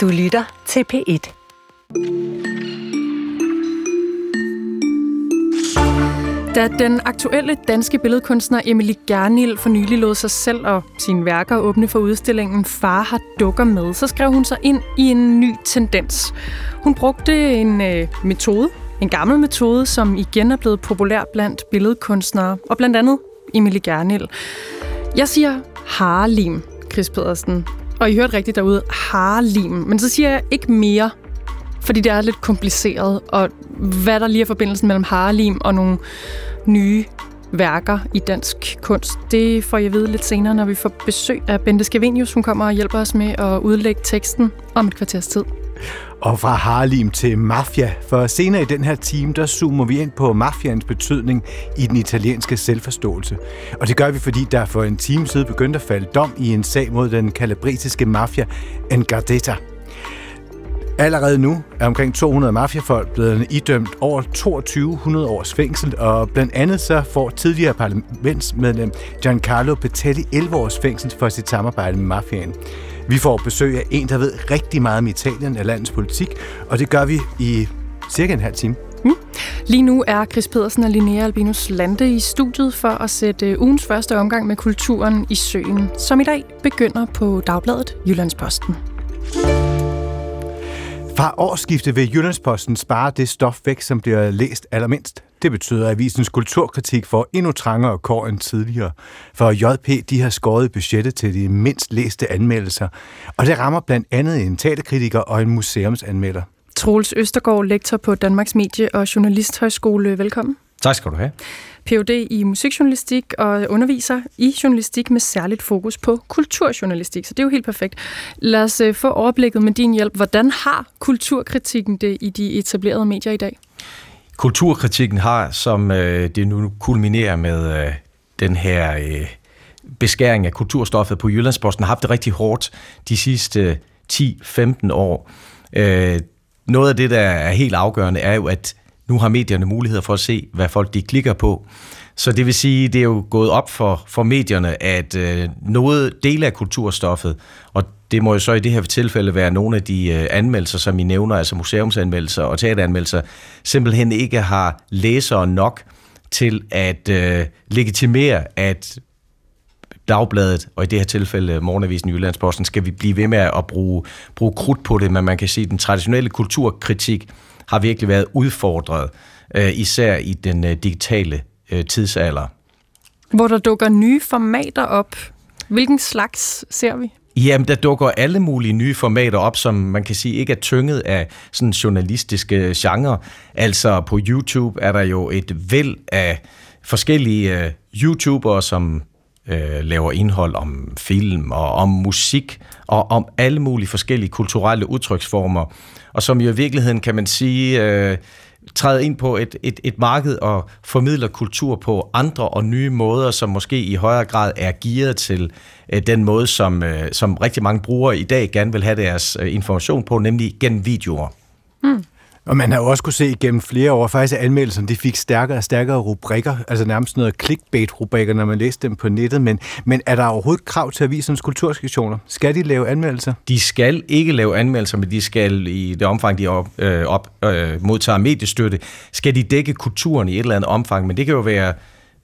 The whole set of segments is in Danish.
Du lytter til P1. Da den aktuelle danske billedkunstner Emily Gernil for nylig lod sig selv og sine værker åbne for udstillingen Far har dukker med, så skrev hun sig ind i en ny tendens. Hun brugte en øh, metode, en gammel metode, som igen er blevet populær blandt billedkunstnere, og blandt andet Emily Gernil. Jeg siger harlim, Chris Pedersen. Og I hørte rigtigt derude, harlim. Men så siger jeg ikke mere, fordi det er lidt kompliceret, og hvad der lige er forbindelsen mellem harlim og nogle nye værker i dansk kunst. Det får jeg vide lidt senere, når vi får besøg af Bente Skavenius. Hun kommer og hjælper os med at udlægge teksten om et kvarters tid. Og fra Harlem til mafia, for senere i den her time, der zoomer vi ind på mafians betydning i den italienske selvforståelse. Og det gør vi, fordi der for en time siden begyndte at falde dom i en sag mod den kalabrisiske mafia Ngardetta. Allerede nu er omkring 200 mafiafolk blevet idømt over 2200 års fængsel, og blandt andet så får tidligere parlamentsmedlem Giancarlo Petelli 11 års fængsel for sit samarbejde med mafiaen. Vi får besøg af en, der ved rigtig meget om Italien og landets politik, og det gør vi i cirka en halv time. Mm. Lige nu er Chris Pedersen og Linnea Albinus Lande i studiet for at sætte øh, ugens første omgang med kulturen i søen, som i dag begynder på Dagbladet Jyllandsposten. Fra årsskiftet vil Jyllandsposten spare det stof væk, som bliver læst allermindst. Det betyder, at avisens kulturkritik får endnu trangere kår end tidligere. For JP de har skåret budgettet til de mindst læste anmeldelser, og det rammer blandt andet en teaterkritiker og en museumsanmelder. Troels Østergaard, lektor på Danmarks Medie- og Journalisthøjskole. Velkommen. Tak skal du have. Ph.D. i musikjournalistik og underviser i journalistik med særligt fokus på kulturjournalistik, så det er jo helt perfekt. Lad os øh, få overblikket med din hjælp. Hvordan har kulturkritikken det i de etablerede medier i dag? Kulturkritikken har, som øh, det nu kulminerer med øh, den her beskæring af kulturstoffet på Jyllandsposten, haft det rigtig hårdt de sidste 10-15 år. noget af det, der er helt afgørende, er jo, at nu har medierne mulighed for at se, hvad folk de klikker på. Så det vil sige, det er jo gået op for, for medierne, at øh, noget del af kulturstoffet, og det må jo så i det her tilfælde være nogle af de øh, anmeldelser, som I nævner, altså museumsanmeldelser og teateranmeldelser, simpelthen ikke har læsere nok til at øh, legitimere, at Dagbladet, og i det her tilfælde Morgenavisen Jyllandsposten, skal vi blive ved med at bruge, bruge krudt på det, men man kan sige, at den traditionelle kulturkritik har virkelig været udfordret, øh, især i den øh, digitale øh, tidsalder. Hvor der dukker nye formater op. Hvilken slags ser vi? Jamen, der dukker alle mulige nye formater op, som man kan sige ikke er tynget af sådan journalistiske genre. Altså på YouTube er der jo et væld af forskellige YouTubere, som uh, laver indhold om film og om musik og om alle mulige forskellige kulturelle udtryksformer og som jo i virkeligheden, kan man sige, øh, træder ind på et, et, et marked og formidler kultur på andre og nye måder, som måske i højere grad er gearet til øh, den måde, som, øh, som rigtig mange brugere i dag gerne vil have deres øh, information på, nemlig gennem videoer. Mm. Og man har jo også kunne se gennem flere år, faktisk at anmeldelserne de fik stærkere og stærkere rubrikker, altså nærmest noget clickbait-rubrikker, når man læste dem på nettet. Men, men er der overhovedet krav til avisens kultursektioner? Skal de lave anmeldelser? De skal ikke lave anmeldelser, men de skal i det omfang, de op, øh, op, øh, modtager mediestøtte, skal de dække kulturen i et eller andet omfang. Men det kan jo være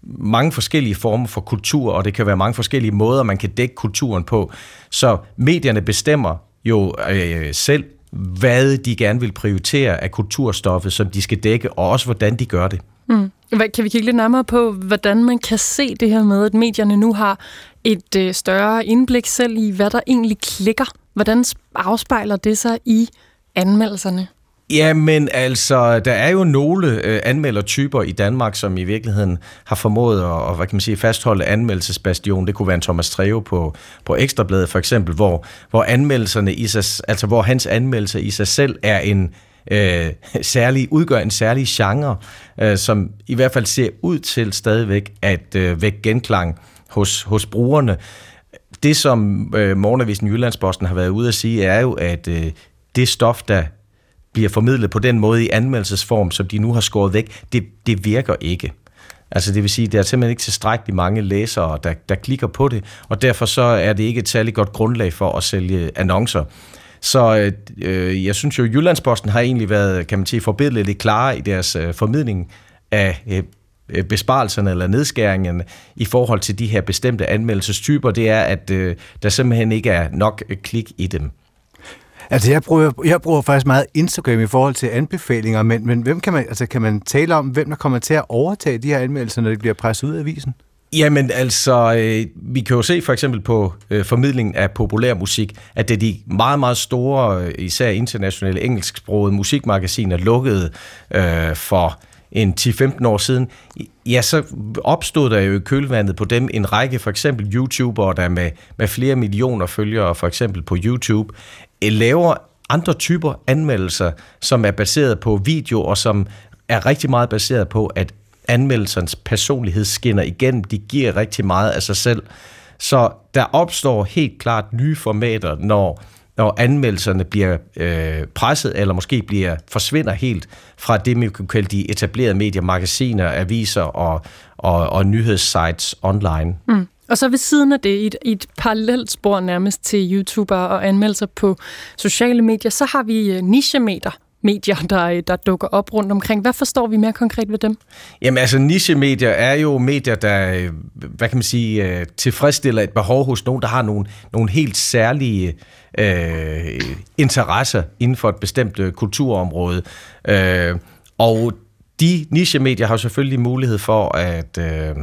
mange forskellige former for kultur, og det kan være mange forskellige måder, man kan dække kulturen på. Så medierne bestemmer jo øh, selv, hvad de gerne vil prioritere af kulturstoffet, som de skal dække, og også hvordan de gør det. Mm. Kan vi kigge lidt nærmere på, hvordan man kan se det her med, at medierne nu har et øh, større indblik selv i, hvad der egentlig klikker? Hvordan afspejler det sig i anmeldelserne? Jamen altså, der er jo nogle øh, anmeldertyper i Danmark, som i virkeligheden har formået at hvad kan man sige, fastholde anmeldelsesbastion. Det kunne være en Thomas Treve på, på Ekstrabladet for eksempel, hvor, hvor anmeldelserne i sig, altså hvor hans anmeldelse i sig selv er en øh, særlig, udgør en særlig genre, øh, som i hvert fald ser ud til stadigvæk at øh, vække genklang hos, hos brugerne. Det, som øh, Morgenavisen Jyllandsposten har været ude at sige, er jo, at øh, det stof, der bliver formidlet på den måde i anmeldelsesform, som de nu har skåret væk, det, det virker ikke. Altså det vil sige, der er simpelthen ikke tilstrækkeligt mange læsere, der, der klikker på det, og derfor så er det ikke et særlig godt grundlag for at sælge annoncer. Så øh, jeg synes jo, at Jyllandsposten har egentlig været, kan man sige, forbedret lidt klare i deres øh, formidling af øh, øh, besparelserne eller nedskæringerne i forhold til de her bestemte anmeldelsestyper, det er, at øh, der simpelthen ikke er nok øh, klik i dem. Altså, jeg bruger, jeg bruger faktisk meget Instagram i forhold til anbefalinger, men, men hvem kan man, altså, kan man tale om, hvem der kommer til at overtage de her anmeldelser, når det bliver presset ud af avisen? Jamen altså, øh, vi kan jo se for eksempel på øh, formidlingen af populær musik, at det er de meget, meget store, øh, især internationale engelsksprogede musikmagasiner lukkede øh, for en 10-15 år siden, ja, så opstod der jo i kølvandet på dem en række for eksempel YouTubere, der med, med flere millioner følgere for eksempel på YouTube, eh, laver andre typer anmeldelser, som er baseret på video, og som er rigtig meget baseret på, at anmeldelsens personlighed skinner igennem. De giver rigtig meget af sig selv. Så der opstår helt klart nye formater, når, og anmeldelserne bliver øh, presset, eller måske bliver forsvinder helt fra det, man kan kalde de etablerede medier, magasiner, aviser og, og, og nyhedssites online. Mm. Og så ved siden af det, i et, i et parallelt spor nærmest til YouTuber og anmeldelser på sociale medier, så har vi øh, nichemeter, medier, der, øh, der dukker op rundt omkring. Hvad forstår vi mere konkret ved dem? Jamen altså, nichemedier er jo medier, der, øh, hvad kan man sige, øh, tilfredsstiller et behov hos nogen, der har nogle, nogle helt særlige øh, interesser inden for et bestemt kulturområde. Øh, og de nichemedier har selvfølgelig mulighed for at, øh,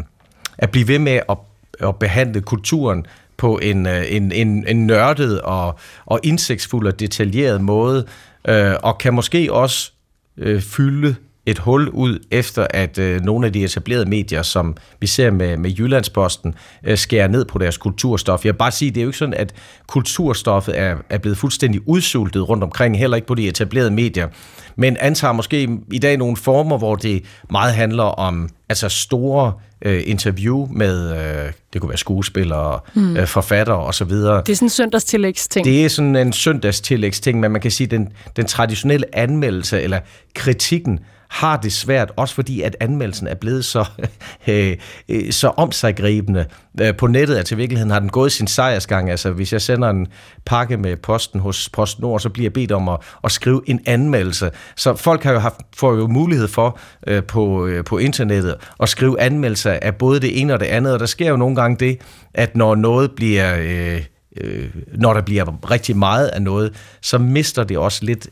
at blive ved med at, at behandle kulturen på en, en, en, en nørdet og, og indsigtsfuld og detaljeret måde, øh, og kan måske også øh, fylde et hul ud efter, at øh, nogle af de etablerede medier, som vi ser med, med Jyllandsposten, øh, skærer ned på deres kulturstof. Jeg vil bare sige, det er jo ikke sådan, at kulturstoffet er, er blevet fuldstændig udsultet rundt omkring, heller ikke på de etablerede medier, men antager måske i dag nogle former, hvor det meget handler om altså store øh, interview med, øh, det kunne være skuespillere, mm. øh, forfattere osv. Det er sådan en søndagstillægsting. Det er sådan en søndagstillægsting, men man kan sige, den, den traditionelle anmeldelse eller kritikken har det svært, også fordi at anmeldelsen er blevet så, øh, øh, så omsaggribende. Øh, på nettet, at til virkeligheden har den gået sin sejrsgang. Altså hvis jeg sender en pakke med posten hos PostNord, så bliver jeg bedt om at, at skrive en anmeldelse. Så folk har jo haft, får jo mulighed for øh, på, øh, på internettet at skrive anmeldelser af både det ene og det andet, og der sker jo nogle gange det, at når noget bliver... Øh, øh, når der bliver rigtig meget af noget, så mister det også lidt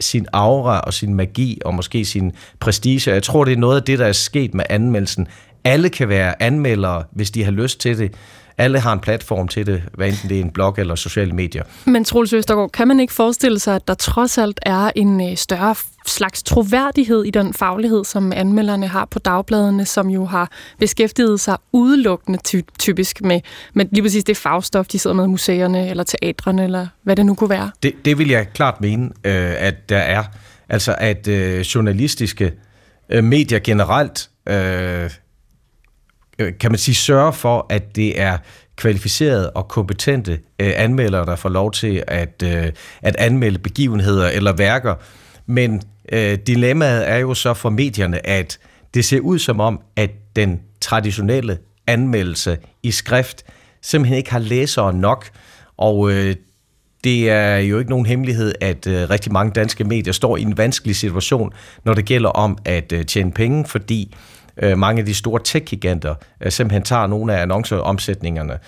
sin aura og sin magi og måske sin prestige. Jeg tror, det er noget af det, der er sket med anmeldelsen. Alle kan være anmeldere, hvis de har lyst til det. Alle har en platform til det, hvad enten det er en blog eller sociale medier. Men Troels Østergaard, kan man ikke forestille sig, at der trods alt er en øh, større slags troværdighed i den faglighed, som anmelderne har på dagbladene, som jo har beskæftiget sig udelukkende ty- typisk med, med lige præcis det fagstof, de sidder med museerne eller teatrene, eller hvad det nu kunne være? Det, det vil jeg klart mene, øh, at der er. Altså at øh, journalistiske øh, medier generelt Øh, Øh, kan man sige, sørge for, at det er kvalificerede og kompetente øh, anmeldere, der får lov til at, øh, at anmelde begivenheder eller værker. Men øh, dilemmaet er jo så for medierne, at det ser ud som om, at den traditionelle anmeldelse i skrift simpelthen ikke har læsere nok, og øh, det er jo ikke nogen hemmelighed, at øh, rigtig mange danske medier står i en vanskelig situation, når det gælder om at øh, tjene penge, fordi øh, mange af de store tech-giganter øh, simpelthen tager nogle af annonceomsætningerne.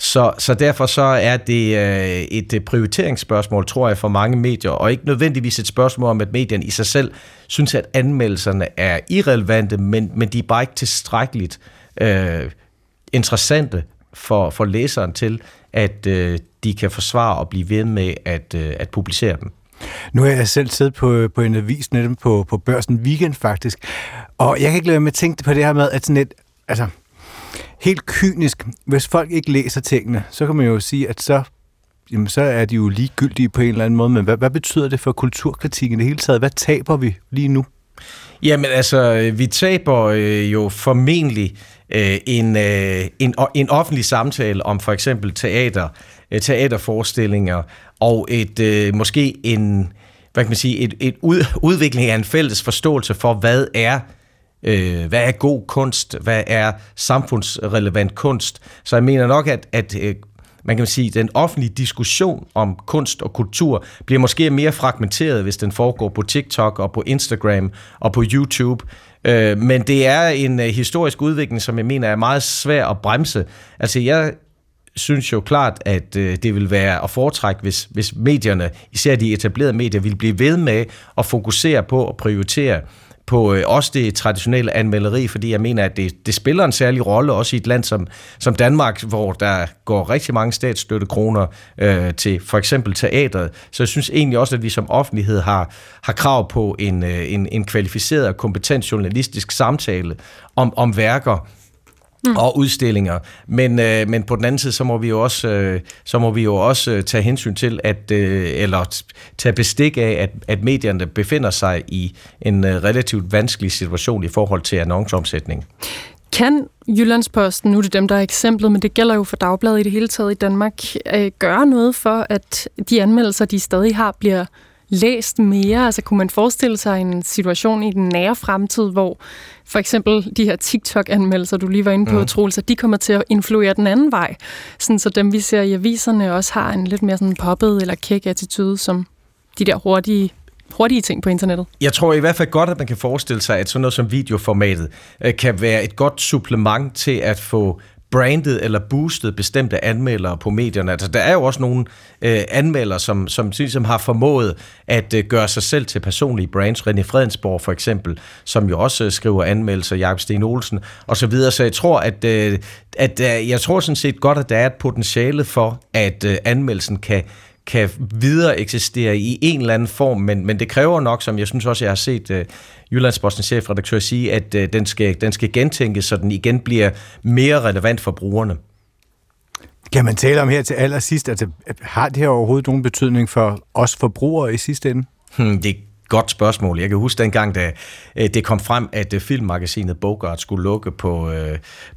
Så, så derfor så er det øh, et øh, prioriteringsspørgsmål, tror jeg, for mange medier, og ikke nødvendigvis et spørgsmål om, at medierne i sig selv synes, at anmeldelserne er irrelevante, men, men de er bare ikke tilstrækkeligt øh, interessante for, for læseren til, at øh, de kan forsvare og blive ved med at, øh, at publicere dem. Nu har jeg selv siddet på, øh, på en avis netop på, på børsen weekend faktisk, og jeg kan ikke lade med at tænke på det her med, at sådan et, altså, helt kynisk, hvis folk ikke læser tingene, så kan man jo sige, at så, jamen, så er de jo ligegyldige på en eller anden måde, men hvad, hvad betyder det for kulturkritikken i det hele taget? Hvad taber vi lige nu? Jamen altså, vi taber øh, jo formentlig øh, en, øh, en, en offentlig samtale om for eksempel teater, øh, teaterforestillinger og et øh, måske en hvad kan man sige, et, et ud, udvikling af en fælles forståelse for, hvad er øh, hvad er god kunst, hvad er samfundsrelevant kunst. Så jeg mener nok, at, at øh, man kan sige, den offentlige diskussion om kunst og kultur bliver måske mere fragmenteret, hvis den foregår på TikTok og på Instagram og på YouTube. Øh, men det er en øh, historisk udvikling, som jeg mener er meget svær at bremse. Altså jeg synes jo klart, at øh, det vil være at foretrække, hvis, hvis medierne, især de etablerede medier, vil blive ved med at fokusere på og prioritere på øh, også det traditionelle anmelderi, fordi jeg mener, at det, det spiller en særlig rolle også i et land som, som Danmark, hvor der går rigtig mange statsstøttekroner øh, til for eksempel teatret. Så jeg synes egentlig også, at vi som offentlighed har, har krav på en, øh, en, en kvalificeret og kompetent journalistisk samtale om, om værker, mm. og udstillinger. Men, øh, men på den anden side, så må vi jo også, øh, så må vi jo også øh, tage hensyn til, at, øh, eller tage bestik af, at, at medierne befinder sig i en øh, relativt vanskelig situation i forhold til annonceomsætning. Kan Jyllandsposten, nu er det dem, der er eksemplet, men det gælder jo for Dagbladet i det hele taget i Danmark, øh, gøre noget for, at de anmeldelser, de stadig har, bliver læst mere? Altså kunne man forestille sig en situation i den nære fremtid, hvor for eksempel de her TikTok-anmeldelser, du lige var inde på, mm. Troels, at de kommer til at influere den anden vej, sådan så dem, vi ser i aviserne, også har en lidt mere sådan poppet eller kæk attitude, som de der hurtige hurtige ting på internettet? Jeg tror i hvert fald godt, at man kan forestille sig, at sådan noget som videoformatet øh, kan være et godt supplement til at få brandet eller boostet bestemte anmeldere på medierne. Altså, der er jo også nogle øh, anmeldere, som, som, som har formået at øh, gøre sig selv til personlige brands. René Fredensborg for eksempel, som jo også øh, skriver anmeldelser, Jakob Sten Olsen og så videre. Så jeg tror, at, øh, at øh, jeg tror sådan set godt, at der er et potentiale for, at øh, anmeldelsen kan kan videre eksistere i en eller anden form, men, men det kræver nok, som jeg synes også, jeg har set uh, Jyllandsposten chefredaktør sige, at uh, den, skal, den skal gentænkes, så den igen bliver mere relevant for brugerne. Kan man tale om her til allersidst, altså har det her overhovedet nogen betydning for os forbrugere i sidste ende? Hmm, det godt spørgsmål. Jeg kan huske dengang, da øh, det kom frem, at filmmagasinet Bogart skulle lukke på,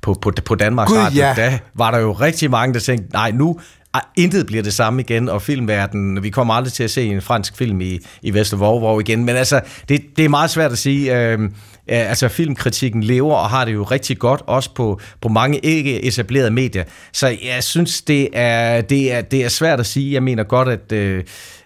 på, på, på Danmarks Radio. Ja. Da var der jo rigtig mange, der tænkte, nej, nu Ah, intet bliver det samme igen, og filmverdenen, vi kommer aldrig til at se en fransk film i, i Vestervorvor igen, men altså, det, det er meget svært at sige. Øh, altså, filmkritikken lever og har det jo rigtig godt, også på, på mange ikke etablerede medier. Så jeg synes, det er, det er, det er svært at sige. Jeg mener godt, at... Øh,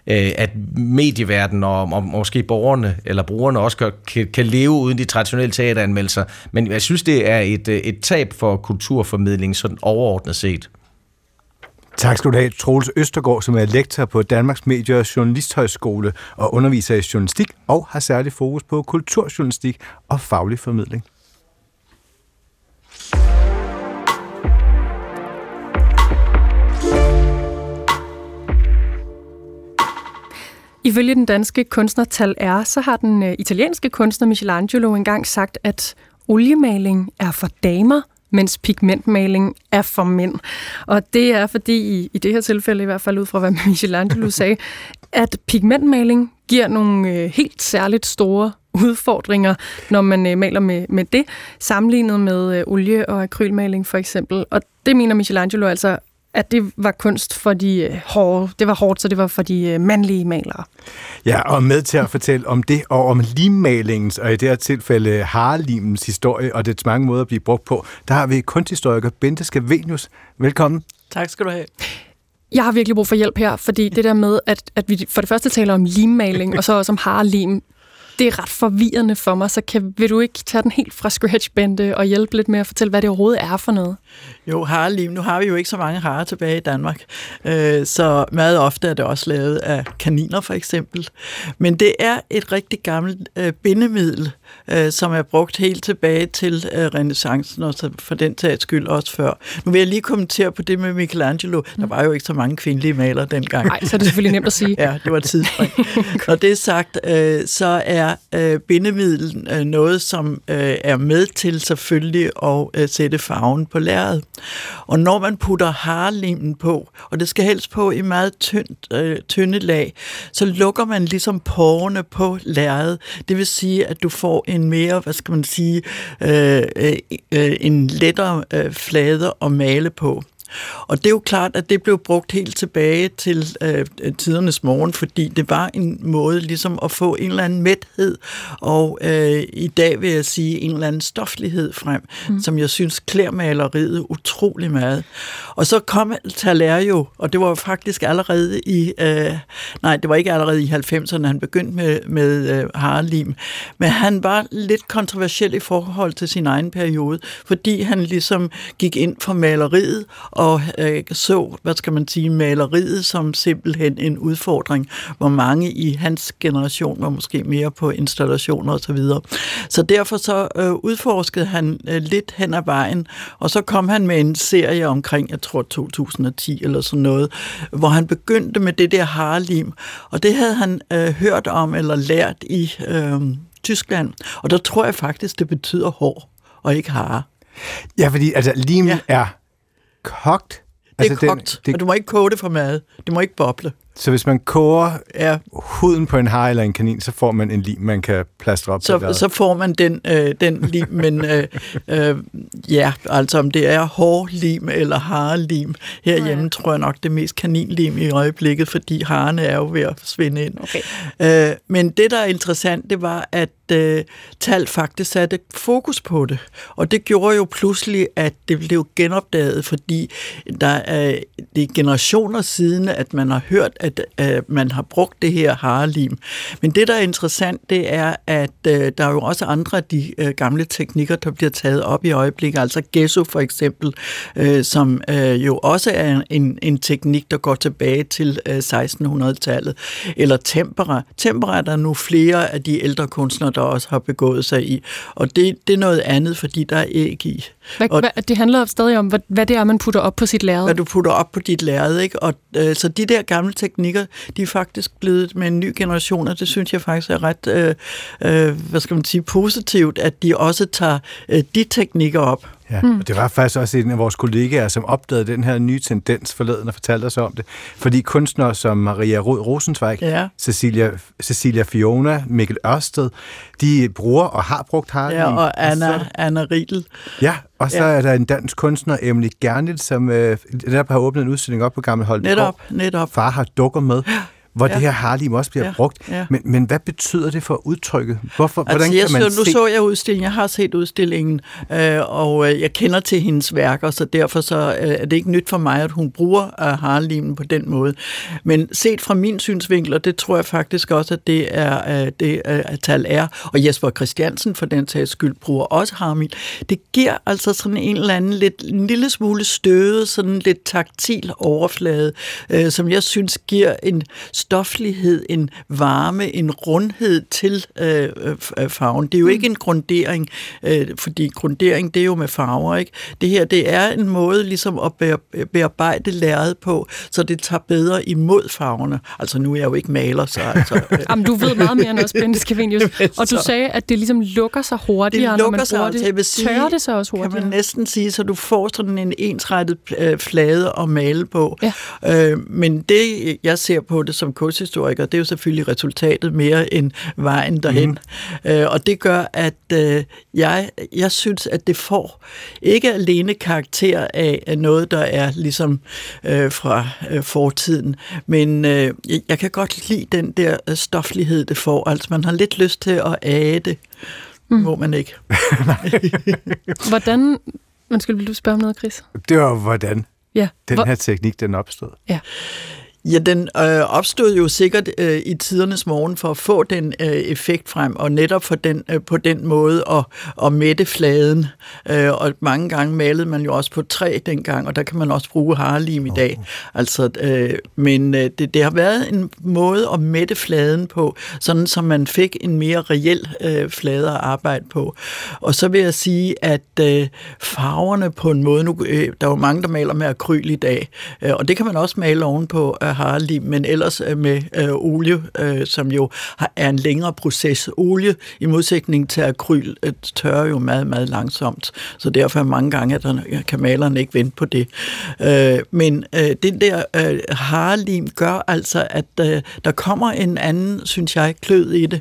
at medieverdenen og, og måske borgerne eller brugerne også kan, kan leve uden de traditionelle teateranmeldelser. Men jeg synes, det er et, et tab for kulturformidling sådan overordnet set. Tak skal du have, Troels Østergaard, som er lektor på Danmarks Medie- og Journalisthøjskole og underviser i journalistik og har særlig fokus på kulturjournalistik og faglig formidling. Ifølge den danske kunstnertal R, så har den øh, italienske kunstner Michelangelo engang sagt, at oliemaling er for damer – mens pigmentmaling er for mænd. Og det er fordi, i, i det her tilfælde, i hvert fald ud fra hvad Michelangelo sagde, at pigmentmaling giver nogle øh, helt særligt store udfordringer, når man øh, maler med, med det, sammenlignet med øh, olie- og akrylmaling for eksempel. Og det mener Michelangelo altså at det var kunst for de øh, hårde, det var hårdt, så det var for de øh, mandlige malere. Ja, og med til at fortælle om det, og om limmalingens, og i det her tilfælde harlimens historie, og det mange måder at blive brugt på, der har vi kunsthistoriker Bente Skavenius. Velkommen. Tak skal du have. Jeg har virkelig brug for hjælp her, fordi det der med, at, at vi for det første taler om limmaling, og så også om harlim, det er ret forvirrende for mig, så kan, vil du ikke tage den helt fra scratch, Bente, og hjælpe lidt med at fortælle, hvad det overhovedet er for noget? Jo, harlim. Nu har vi jo ikke så mange harer tilbage i Danmark, øh, så meget ofte er det også lavet af kaniner for eksempel. Men det er et rigtig gammelt øh, bindemiddel, øh, som er brugt helt tilbage til renaissancen, og så for den taget skyld også før. Nu vil jeg lige kommentere på det med Michelangelo. Der var jo ikke så mange kvindelige malere dengang. Nej, så er det selvfølgelig nemt at sige. ja, det var tidsspring. Når det er sagt, så er Øh, bindemiddel øh, noget, som øh, er med til selvfølgelig at sætte farven på lærret. Og når man putter harlimen på, og det skal helst på i meget tynd, øh, tynde lag, så lukker man ligesom porerne på lærret. Det vil sige, at du får en mere, hvad skal man sige, øh, øh, øh en lettere øh, flade at male på. Og det er jo klart, at det blev brugt helt tilbage til øh, tidernes morgen, fordi det var en måde ligesom at få en eller anden mæthed, og øh, i dag vil jeg sige en eller anden stoflighed frem, mm. som jeg synes klæder maleriet utrolig meget. Og så kom Taler jo, og det var faktisk allerede i, øh, nej, det var ikke allerede i 90'erne, han begyndte med, med øh, Harlim, men han var lidt kontroversiel i forhold til sin egen periode, fordi han ligesom gik ind for maleriet og øh, så, hvad skal man sige, maleriet som simpelthen en udfordring, hvor mange i hans generation var måske mere på installationer osv. Så, videre. så derfor så øh, udforskede han øh, lidt hen ad vejen, og så kom han med en serie omkring, jeg tror 2010 eller sådan noget, hvor han begyndte med det der harlim, og det havde han øh, hørt om eller lært i øh, Tyskland, og der tror jeg faktisk, det betyder hår og ikke hare. Ja, fordi altså, lim ja. er kogt. Det er altså, kogt, den, det... og du må ikke koge det for mad. Det må ikke boble. Så hvis man koger ja. huden på en har eller en kanin, så får man en lim, man kan plastre op så, på Så får man den, øh, den lim, men øh, øh, ja, altså om det er hårlim eller harlim. Herhjemme ja. tror jeg nok det er mest kaninlim i øjeblikket, fordi harerne er jo ved at forsvinde ind. Okay. Øh, men det, der er interessant, det var, at øh, Tal faktisk satte fokus på det. Og det gjorde jo pludselig, at det blev genopdaget, fordi der er, det er generationer siden, at man har hørt, at øh, man har brugt det her harlim. Men det, der er interessant, det er, at øh, der er jo også andre af de øh, gamle teknikker, der bliver taget op i øjeblikket. Altså gesso for eksempel, øh, som øh, jo også er en, en teknik, der går tilbage til øh, 1600-tallet. Eller tempera. Tempera er der nu flere af de ældre kunstnere, der også har begået sig i. Og det, det er noget andet, fordi der er æg i. Hvad, og, hvad, det handler stadig om, hvad, hvad det er, man putter op på sit lærred. Hvad du putter op på dit lærred, ikke? Og, øh, så de der gamle teknikker, de er faktisk blevet med en ny generation, og det synes jeg faktisk er ret, øh, øh, hvad skal man sige, positivt, at de også tager øh, de teknikker op. Ja, mm. og det var faktisk også en af vores kollegaer, som opdagede den her nye tendens forleden og fortalte os om det. Fordi kunstnere som Maria Rod Rosenzweig, ja. Cecilia, Cecilia Fiona, Mikkel Ørsted, de bruger og har brugt harling. Ja, og Anna, og så, Anna Riedel. Ja, og så ja. er der en dansk kunstner, Emily Gernil, som øh, netop har åbnet en udstilling op på Gammel Hold. Netop, netop. Far har dukker med hvor ja. det her harlim også bliver ja. brugt. Ja. Men, men hvad betyder det for udtrykket? Hvorfor, altså, hvordan kan man så, nu se... så jeg udstillingen, jeg har set udstillingen, øh, og øh, jeg kender til hendes værker, så derfor så, øh, er det ikke nyt for mig, at hun bruger øh, harlimen på den måde. Men set fra min synsvinkel, og det tror jeg faktisk også, at det er øh, det øh, tal er, og Jesper Christiansen for den tages skyld bruger også harmin, det giver altså sådan en eller anden lidt, en lille smule støde, sådan lidt taktil overflade, øh, som jeg synes giver en stoflighed, en varme, en rundhed til øh, øh, farven. Det er jo mm. ikke en grundering, øh, fordi grundering, det er jo med farver, ikke? Det her, det er en måde ligesom at bearbejde lærret på, så det tager bedre imod farverne. Altså, nu er jeg jo ikke maler, så altså... Øh. Jamen, du ved meget mere end os, Bente Skavenius. Og du sagde, at det ligesom lukker sig hurtigere, det lukker når man sig, bruger det. Jeg vil sige, Tørrer det sig også hurtigere? Kan man næsten sige, så du får sådan en ensrettet øh, flade at male på. Ja. Øh, men det, jeg ser på det som kunsthistoriker, det er jo selvfølgelig resultatet mere end vejen derhen. Mm. Øh, og det gør, at øh, jeg, jeg synes, at det får ikke alene karakter af, noget, der er ligesom øh, fra øh, fortiden, men øh, jeg kan godt lide den der øh, stoflighed, det får. Altså, man har lidt lyst til at age det. Mm. Må man ikke. hvordan... Undskyld, vil du spørge om noget, Chris? Det var, hvordan ja. den her teknik, den opstod. Ja. Ja, den øh, opstod jo sikkert øh, i tidernes morgen for at få den øh, effekt frem, og netop for den, øh, på den måde at, at mætte fladen. Øh, og mange gange malede man jo også på træ dengang, og der kan man også bruge harlim i dag. Altså, øh, men øh, det, det har været en måde at mætte fladen på, sådan som man fik en mere reel øh, flade at arbejde på. Og så vil jeg sige, at øh, farverne på en måde, nu, øh, der er jo mange, der maler med akryl i dag, øh, og det kan man også male ovenpå øh, harlim, men ellers øh, med øh, olie, øh, som jo har, er en længere proces. Olie, i modsætning til akryl, øh, tørrer jo meget, meget langsomt, så derfor er mange gange, at der, øh, kan malerne ikke vente på det. Øh, men øh, den der øh, harlim gør altså, at øh, der kommer en anden, synes jeg, klød i det.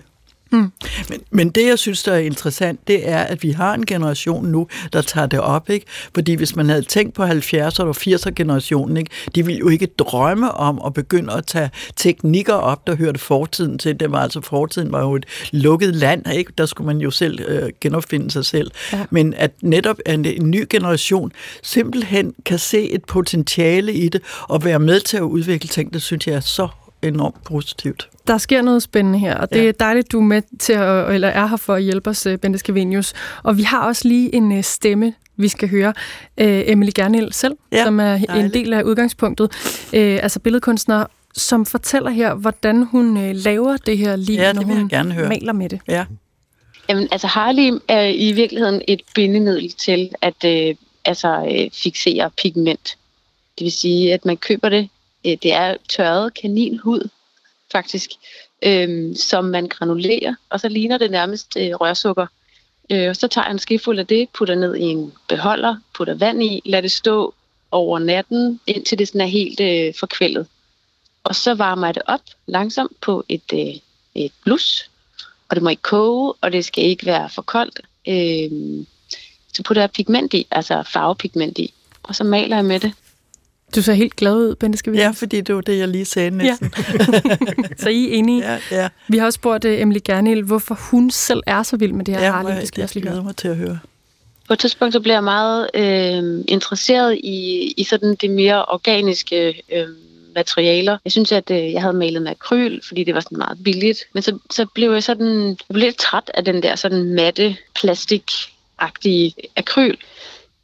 Mm. Men, men det, jeg synes, der er interessant, det er, at vi har en generation nu, der tager det op. Ikke? Fordi hvis man havde tænkt på 70'er og 80'er generationen, ikke? de ville jo ikke drømme om at begynde at tage teknikker op, der hørte fortiden til. Det var altså, fortiden var jo et lukket land, ikke? der skulle man jo selv øh, genopfinde sig selv. Ja. Men at netop en, en ny generation simpelthen kan se et potentiale i det, og være med til at udvikle ting, det synes jeg er så enormt positivt. Der sker noget spændende her, og det ja. er dejligt, du er med til at, eller er her for at hjælpe os, øh, Bente Skavenius. Og vi har også lige en øh, stemme, vi skal høre. Øh, Emily Gernil selv, ja, som er dejligt. en del af udgangspunktet. altså billedkunstner, som fortæller her, hvordan hun laver det her liv, ja, det når hun gerne høre. maler med det. Ja. Jamen, altså Harlem er i virkeligheden et bindemiddel til at øh, altså, øh, fixere pigment. Det vil sige, at man køber det. Øh, det er tørret kaninhud, faktisk, øh, som man granulerer, og så ligner det nærmest øh, rørsukker. Øh, og så tager jeg en skefuld af det, putter ned i en beholder, putter vand i, lader det stå over natten, indtil det sådan er helt øh, forkvældet. Og så varmer jeg det op langsomt på et, øh, et blus, og det må ikke koge, og det skal ikke være for koldt. Øh, så putter jeg pigment i, altså farvepigment i, og så maler jeg med det. Du ser helt glad ud, Bente, skal vi Ja, fordi det var det, jeg lige sagde næsten. Ja. så I er enige? Ja, ja. Vi har også spurgt uh, Emily Gernil, hvorfor hun selv er så vild med det her ja, Harley. Det skal jeg, jeg glæder mig til at høre. På et tidspunkt så bliver jeg meget øh, interesseret i, i sådan det mere organiske øh, materialer. Jeg synes, at øh, jeg havde malet med akryl, fordi det var sådan meget billigt. Men så, så blev jeg sådan jeg blev lidt træt af den der sådan matte, plastikagtige akryl.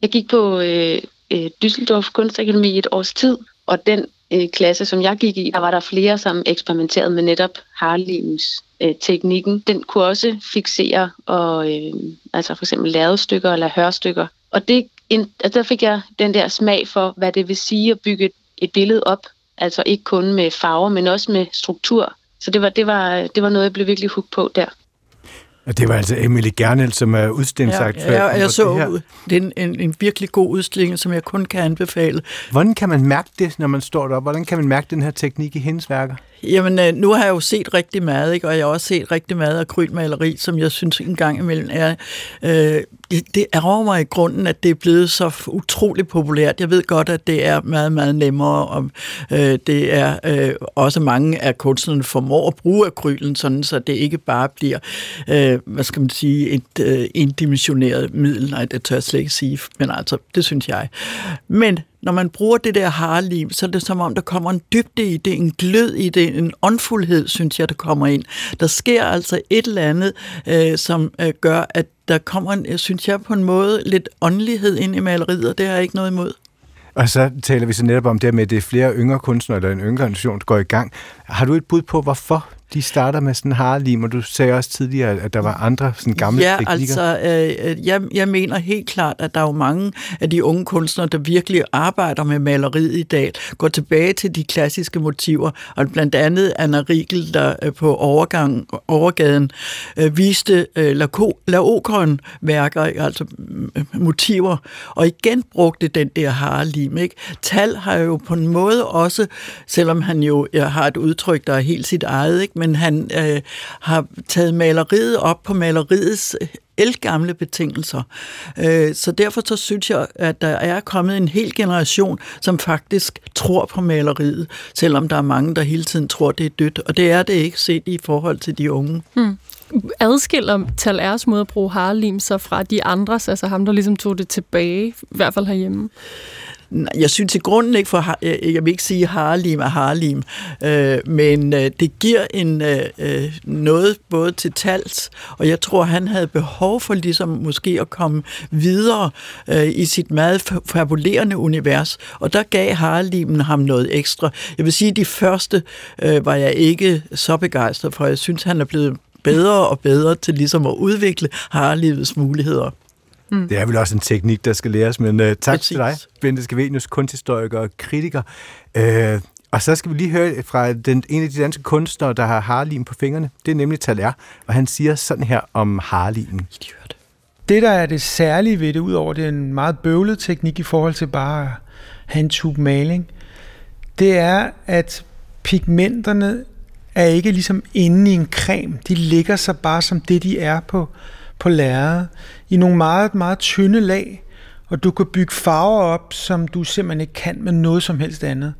Jeg gik på øh, øh, Düsseldorf Kunstakademi i et års tid, og den øh, klasse, som jeg gik i, der var der flere, som eksperimenterede med netop Harlems øh, teknikken. Den kunne også fixere og øh, altså for eksempel lave stykker eller hørstykker. Og det, en, altså der fik jeg den der smag for, hvad det vil sige at bygge et, et billede op. Altså ikke kun med farver, men også med struktur. Så det var, det var, det var noget, jeg blev virkelig hooked på der. Og det var altså Emily Gernel, som er udstillingsagt. Ja, ja, jeg så det, det er en, en, en virkelig god udstilling, som jeg kun kan anbefale. Hvordan kan man mærke det, når man står deroppe? Hvordan kan man mærke den her teknik i hendes værker? Jamen, øh, nu har jeg jo set rigtig meget, ikke? og jeg har også set rigtig meget af krylmaleri, som jeg synes en gang imellem er... Øh, det, er ærger mig i grunden, at det er blevet så utrolig populært. Jeg ved godt, at det er meget, meget nemmere, og øh, det er øh, også mange af kunstnerne formår at bruge akrylen, sådan så det ikke bare bliver, øh, hvad skal man sige, et øh, indimensioneret middel. Nej, det tør jeg slet ikke sige, men altså, det synes jeg. Men når man bruger det der harlim, så er det som om, der kommer en dybde i det, en glød i det, en åndfuldhed, synes jeg, der kommer ind. Der sker altså et eller andet, øh, som øh, gør, at der kommer, en, synes jeg, på en måde lidt åndelighed ind i maleriet, og det har jeg ikke noget imod. Og så taler vi så netop om det med, at det er flere yngre kunstnere, eller en yngre generation, der går i gang. Har du et bud på, hvorfor de starter med sådan harlim, og du sagde også tidligere, at der var andre sådan gamle ja, teknikker. altså, øh, jeg, jeg mener helt klart, at der er jo mange af de unge kunstnere, der virkelig arbejder med maleriet i dag, går tilbage til de klassiske motiver, og blandt andet Anna Riegel, der øh, på overgang, overgaden øh, viste øh, laokron-værker, altså øh, motiver, og igen brugte den der harlim. Ikke? Tal har jo på en måde også, selvom han jo har et udtryk, der er helt sit eget, ikke? Men han øh, har taget maleriet op på maleriets øh, elgamle betingelser. Øh, så derfor så synes jeg, at der er kommet en hel generation, som faktisk tror på maleriet, selvom der er mange, der hele tiden tror, det er dødt. Og det er det ikke set i forhold til de unge. Hmm. Adskiller Tal Rs måde at bruge harlim så fra de andres, altså ham, der ligesom tog det tilbage, i hvert fald herhjemme? Jeg synes i grunden ikke, for jeg vil ikke sige Harlim er Harlim, øh, men øh, det giver en øh, øh, noget både til tals, og jeg tror, han havde behov for ligesom måske at komme videre øh, i sit meget fabulerende univers, og der gav Harlimen ham noget ekstra. Jeg vil sige, at de første øh, var jeg ikke så begejstret for. Jeg synes, han er blevet bedre og bedre til ligesom at udvikle Harlivets muligheder. Mm. Det er vel også en teknik, der skal læres, men uh, tak Præcis. til dig, Bente Skavenius, kunsthistoriker og kritiker. Uh, og så skal vi lige høre fra den, en af de danske kunstnere, der har harlim på fingrene. Det er nemlig Taler, og han siger sådan her om harlimen. Idiot. Det, der er det særlige ved det, udover det er en meget bøvlet teknik i forhold til bare at have en tube maling, det er, at pigmenterne er ikke ligesom inde i en creme. De ligger sig bare som det, de er på, på lærredet, i nogle meget, meget tynde lag, og du kan bygge farver op, som du simpelthen ikke kan med noget som helst andet.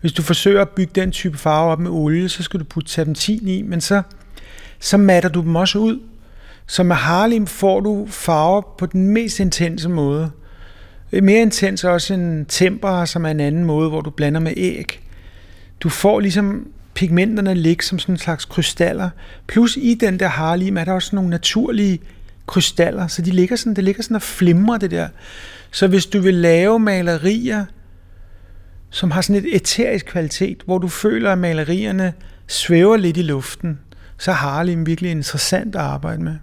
Hvis du forsøger at bygge den type farver op med olie, så skal du putte terpentin i, men så, så matter du dem også ud. Så med Harlem får du farver på den mest intense måde. Øh, mere intens også en temper, som er en anden måde, hvor du blander med æg. Du får ligesom pigmenterne ligge som sådan en slags krystaller. Plus i den der Harlem er der også nogle naturlige krystaller, så de ligger sådan, det ligger sådan og flimrer det der. Så hvis du vil lave malerier, som har sådan et eterisk kvalitet, hvor du føler, at malerierne svæver lidt i luften, så har Harlem virkelig interessant at arbejde med.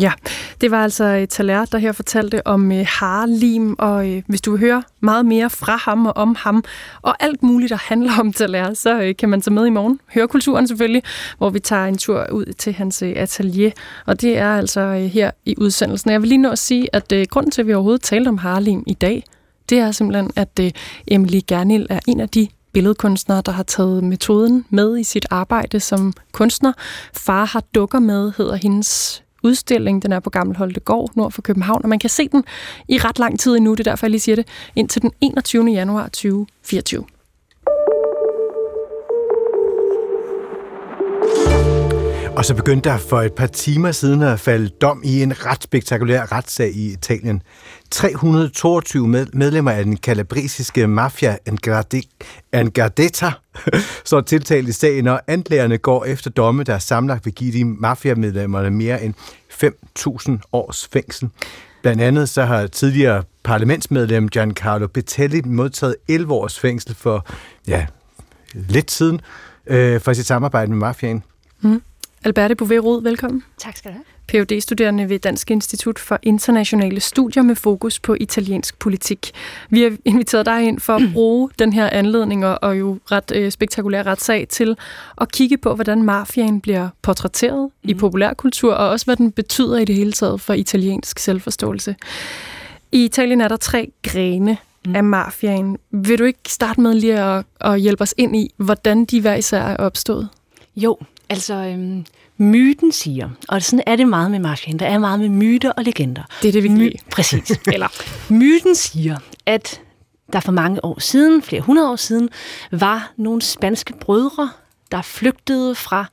Ja, det var altså øh, Taler, der her fortalte om øh, Harlim, og øh, hvis du vil høre meget mere fra ham og om ham, og alt muligt, der handler om Taler, så øh, kan man tage med i morgen. Høre kulturen selvfølgelig, hvor vi tager en tur ud til hans øh, atelier, og det er altså øh, her i udsendelsen. Jeg vil lige nå at sige, at øh, grunden til, at vi overhovedet talte om Harlim i dag, det er simpelthen, at øh, Emily Gernil er en af de billedkunstnere, der har taget metoden med i sit arbejde som kunstner. Far har dukker med, hedder hendes udstilling. Den er på Gammel Holtegård nord for København, og man kan se den i ret lang tid endnu. Det er derfor, jeg lige siger det. Indtil den 21. januar 2024. Og så begyndte der for et par timer siden at falde dom i en ret spektakulær retssag i Italien. 322 medlemmer af den kalabrisiske mafia Angardetta står tiltalt i sagen, og anklagerne går efter domme, der samlet vil give de mafiamedlemmerne mere end 5.000 års fængsel. Blandt andet så har tidligere parlamentsmedlem Giancarlo Bettelli modtaget 11 års fængsel for ja, lidt siden øh, for sit samarbejde med mafiaen. Mm. Alberte Bouvet velkommen. Tak skal du have. Ph.D.-studerende ved Dansk Institut for Internationale Studier med fokus på italiensk politik. Vi har inviteret dig ind for at bruge den her anledning og jo ret øh, spektakulær retssag til at kigge på, hvordan mafiaen bliver portrætteret mm. i populærkultur, og også hvad den betyder i det hele taget for italiensk selvforståelse. I Italien er der tre grene mm. af mafiaen. Vil du ikke starte med lige at, at hjælpe os ind i, hvordan de hver især er opstået? Jo, altså... Øhm myten siger, og sådan er det meget med mafiaen, der er meget med myter og legender. Det er det, vi My- Præcis. Eller myten siger, at der for mange år siden, flere hundrede år siden, var nogle spanske brødre, der flygtede fra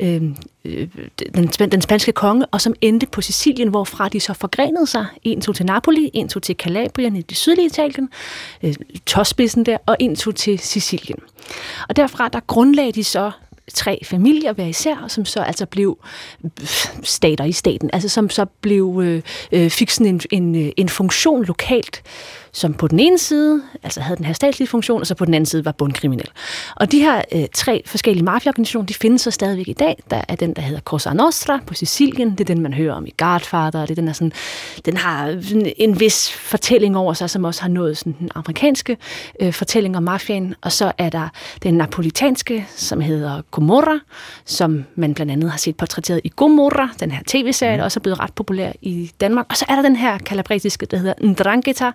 øh, øh den, den spanske konge, og som endte på Sicilien, hvorfra de så forgrenede sig. En tog til Napoli, en tog til Calabrien i det sydlige Italien, øh, Tospidsen der, og en tog til Sicilien. Og derfra der grundlagde de så tre familier hver især, som så altså blev stater i staten, altså som så blev øh, øh fik sådan en, en, øh, en funktion lokalt, som på den ene side altså havde den her statslige funktion, og så på den anden side var bundkriminel. Og de her øh, tre forskellige mafiaorganisationer, de findes så stadigvæk i dag. Der er den, der hedder Cosa Nostra på Sicilien, det er den, man hører om i Godfather, det er den, er sådan, den har en vis fortælling over sig, som også har nået sådan den amerikanske øh, fortælling om mafiaen. Og så er der den napolitanske, som hedder Gomorra, som man blandt andet har set portrætteret i Gomorra, den her tv-serie, der også er blevet ret populær i Danmark. Og så er der den her kalabrisiske, der hedder Ndrangheta,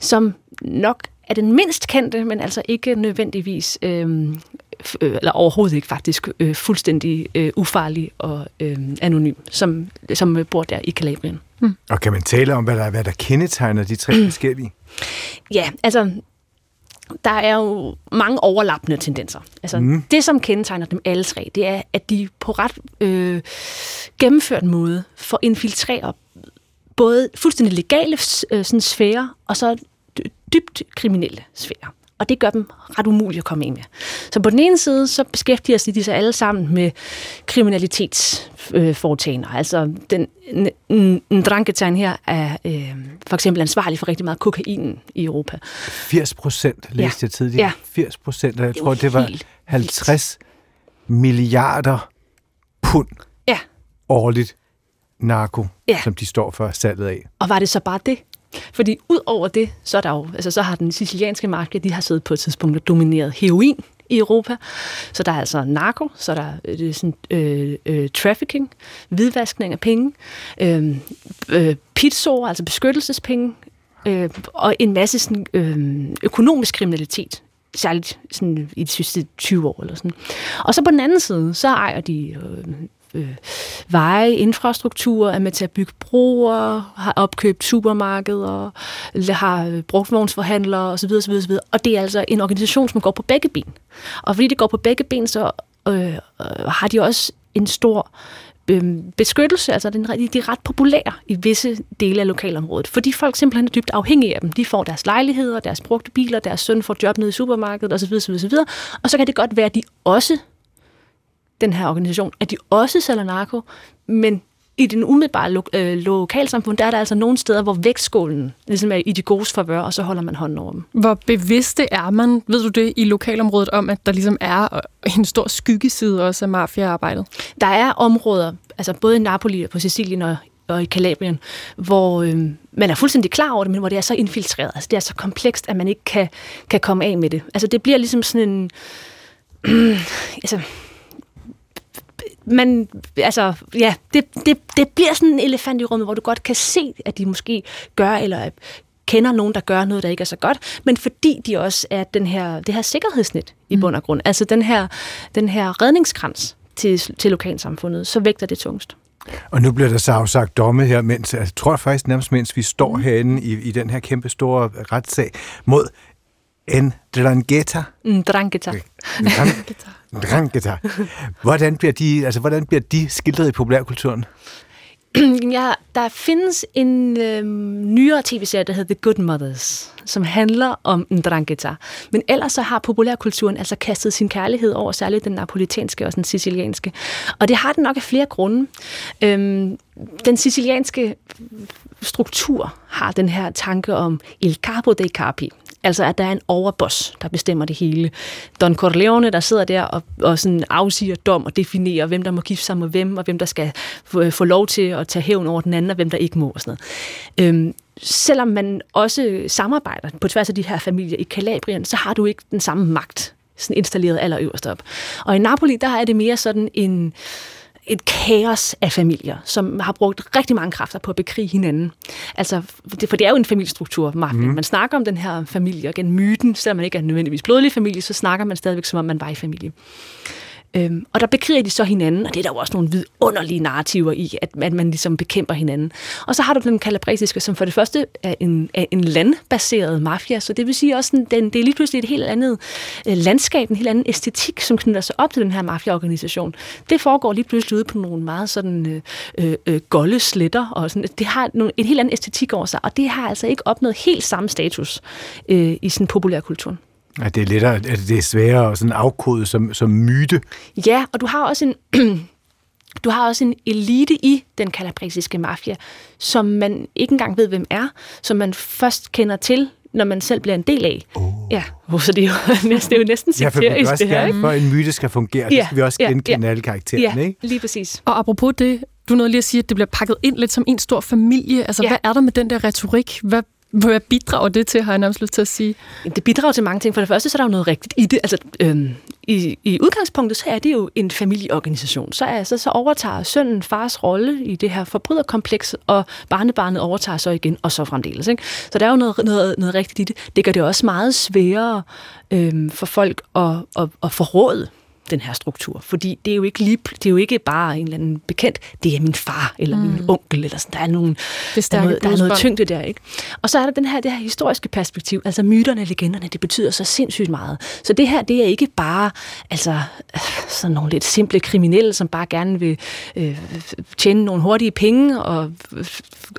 som nok er den mindst kendte, men altså ikke nødvendigvis, øh, eller overhovedet ikke faktisk, øh, fuldstændig øh, ufarlig og øh, anonym, som, som bor der i Kalabrien. Mm. Og kan man tale om, hvad der, hvad der kendetegner de tre forskellige? Ja, altså der er jo mange overlappende tendenser. Altså, mm. Det, som kendetegner dem alle tre, det er, at de på ret øh, gennemført måde får infiltreret både fuldstændig legale øh, sådan, sfære, og så dybt kriminelle sfære. Og det gør dem ret umuligt at komme ind med. Så på den ene side, så beskæftiger de sig alle sammen med kriminalitetsforetagender. Øh, altså, den Dranketegn her er øh, for eksempel ansvarlig for rigtig meget kokain i Europa. 80 procent, læste ja. jeg tidligere. Ja. 80 procent, jeg tror, det var 50 vildt. milliarder pund ja. årligt narko, ja. som de står for salget af. Og var det så bare det? Fordi ud over det, så, er der jo, altså, så har den sicilianske marked, de har siddet på et tidspunkt og domineret heroin i Europa. Så der er altså narko, så er der øh, er sådan, øh, øh, trafficking, hvidvaskning af penge, øh, øh, pizzoer, altså beskyttelsespenge, øh, og en masse sådan, øh, økonomisk kriminalitet særligt sådan i de sidste 20 år eller sådan. Og så på den anden side, så ejer de øh, øh, veje, infrastruktur, er med til at bygge broer, har opkøbt supermarkeder, har øh, brugtvognsforhandlere osv. osv., osv. Og det er altså en organisation, som går på begge ben. Og fordi det går på begge ben, så øh, øh, har de også en stor øh, beskyttelse, altså den, de er ret populære i visse dele af lokalområdet, fordi folk simpelthen er dybt afhængige af dem. De får deres lejligheder, deres brugte biler, deres søn får job nede i supermarkedet osv. osv., osv. Og så kan det godt være, at de også den her organisation, at de også sælger narko, men i den umiddelbare lo- øh, lokalsamfund, der er der altså nogle steder, hvor vægtskålen ligesom er i de gode favør, og så holder man hånden over dem. Hvor bevidste er man, ved du det, i lokalområdet om, at der ligesom er en stor skyggeside også af mafiaarbejdet? Der er områder, altså både i Napoli og på Sicilien og og i Kalabrien, hvor øh, man er fuldstændig klar over det, men hvor det er så infiltreret. Altså, det er så komplekst, at man ikke kan, kan komme af med det. Altså, det bliver ligesom sådan en... Øh, altså, man, altså, ja, det, det, det bliver sådan en elefant i rummet, hvor du godt kan se, at de måske gør, eller kender nogen, der gør noget, der ikke er så godt, men fordi de også er den her, det her sikkerhedsnet i mm. bund og grund, altså den her, den her redningskrans til, til lokalsamfundet, så vægter det tungst. Og nu bliver der så afsagt domme her, mens jeg tror faktisk nærmest, mens vi står mm. herinde i, i den her kæmpe store retssag mod en drangheta. En drangheta. Drangheta. Hvordan bliver de, altså, hvordan bliver de skildret i populærkulturen? ja, der findes en øh, nyere tv-serie, der hedder The Good Mothers, som handler om en drangeta. Men ellers så har populærkulturen altså kastet sin kærlighed over særligt den napolitanske og den sicilianske. Og det har den nok af flere grunde. Øhm, den sicilianske struktur har den her tanke om il capo dei capi, Altså, at der er en overboss, der bestemmer det hele. Don Corleone, der sidder der og, og sådan afsiger dom og definerer, hvem der må gifte sig med hvem, og hvem der skal få, få lov til at tage hævn over den anden, og hvem der ikke må. Og sådan noget. Øhm, selvom man også samarbejder på tværs af de her familier i Kalabrien, så har du ikke den samme magt sådan installeret allerøverst op. Og i Napoli, der er det mere sådan en et kaos af familier, som har brugt rigtig mange kræfter på at bekrige hinanden. Altså, det, for det er jo en familiestruktur, mafia. Mm. Man snakker om den her familie, og gen myten, selvom man ikke er en nødvendigvis blodlig familie, så snakker man stadigvæk, som om man var i familie. Øhm, og der bekriger de så hinanden, og det er der jo også nogle vidunderlige narrativer i, at, at man ligesom bekæmper hinanden. Og så har du den kalabresiske, som for det første er en, er en landbaseret mafia, så det vil sige også, at den, det er lige pludselig et helt andet øh, landskab, en helt anden æstetik, som knytter sig op til den her mafiaorganisation. Det foregår lige pludselig ude på nogle meget sådan øh, øh, øh golde sletter, og sådan, det har nogle, en helt anden æstetik over sig, og det har altså ikke opnået helt samme status øh, i sin populærkultur. At det er lettere, at det er sværere at sådan afkode som, som myte. Ja, og du har også en... Du har også en elite i den kalabrisiske mafia, som man ikke engang ved, hvem er, som man først kender til, når man selv bliver en del af. Oh. Ja, så det er jo næsten, det er jo næsten sekterisk, ja, det her. Ikke? For en myte skal fungere, ja, det skal vi også genkende ja, alle karaktererne. Ja, ikke? lige præcis. Og apropos det, du nåede lige at sige, at det bliver pakket ind lidt som en stor familie. Altså, ja. hvad er der med den der retorik? Hvad hvad bidrager det til, har jeg nærmest lyst til at sige? Det bidrager til mange ting. For det første, så er der jo noget rigtigt i det. Altså, øhm, i, I udgangspunktet, så er det jo en familieorganisation. Så, altså, så overtager sønnen fars rolle i det her forbryderkompleks, og barnebarnet overtager så igen, og så fremdeles. Ikke? Så der er jo noget, noget, noget rigtigt i det. Det gør det også meget sværere øhm, for folk at, at, at forråde den her struktur. Fordi det er jo ikke, lige, det er jo ikke bare en eller anden bekendt, det er min far eller mm. min onkel, eller sådan. Der er, nogen, det der, er noget, der er noget tyngde der. Ikke? Og så er der den her, det her historiske perspektiv, altså myterne og legenderne, det betyder så sindssygt meget. Så det her, det er ikke bare altså, sådan nogle lidt simple kriminelle, som bare gerne vil øh, tjene nogle hurtige penge, og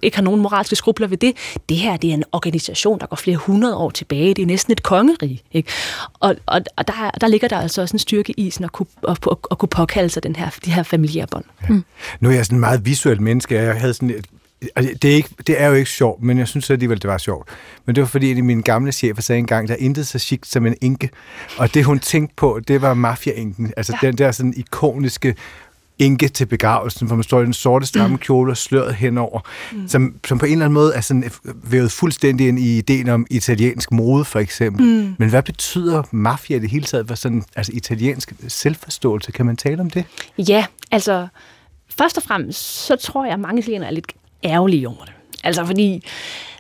ikke har nogen moralske skrubler ved det. Det her, det er en organisation, der går flere hundrede år tilbage. Det er næsten et kongerige. Ikke? Og, og, og der, der ligger der altså også en styrke i sådan at kunne, at, at, at kunne påkalde sig den her, de her familiære bånd. Ja. Mm. Nu er jeg sådan en meget visuelt menneske, jeg havde sådan et Altså, det, er ikke, det er jo ikke sjovt, men jeg synes alligevel, det var sjovt. Men det var fordi, at min gamle chef sagde engang, der er intet så chic som en enke. Og det, hun tænkte på, det var mafia-enken. Altså ja. den der sådan ikoniske enke til begravelsen, hvor man står i den sorte stramme mm. kjole og sløret henover, mm. som, som på en eller anden måde er sådan vævet fuldstændig ind i ideen om italiensk mode, for eksempel. Mm. Men hvad betyder mafia i det hele taget for sådan altså italiensk selvforståelse? Kan man tale om det? Ja, altså først og fremmest, så tror jeg, at mange italienere er lidt ærgerlige over det. Altså fordi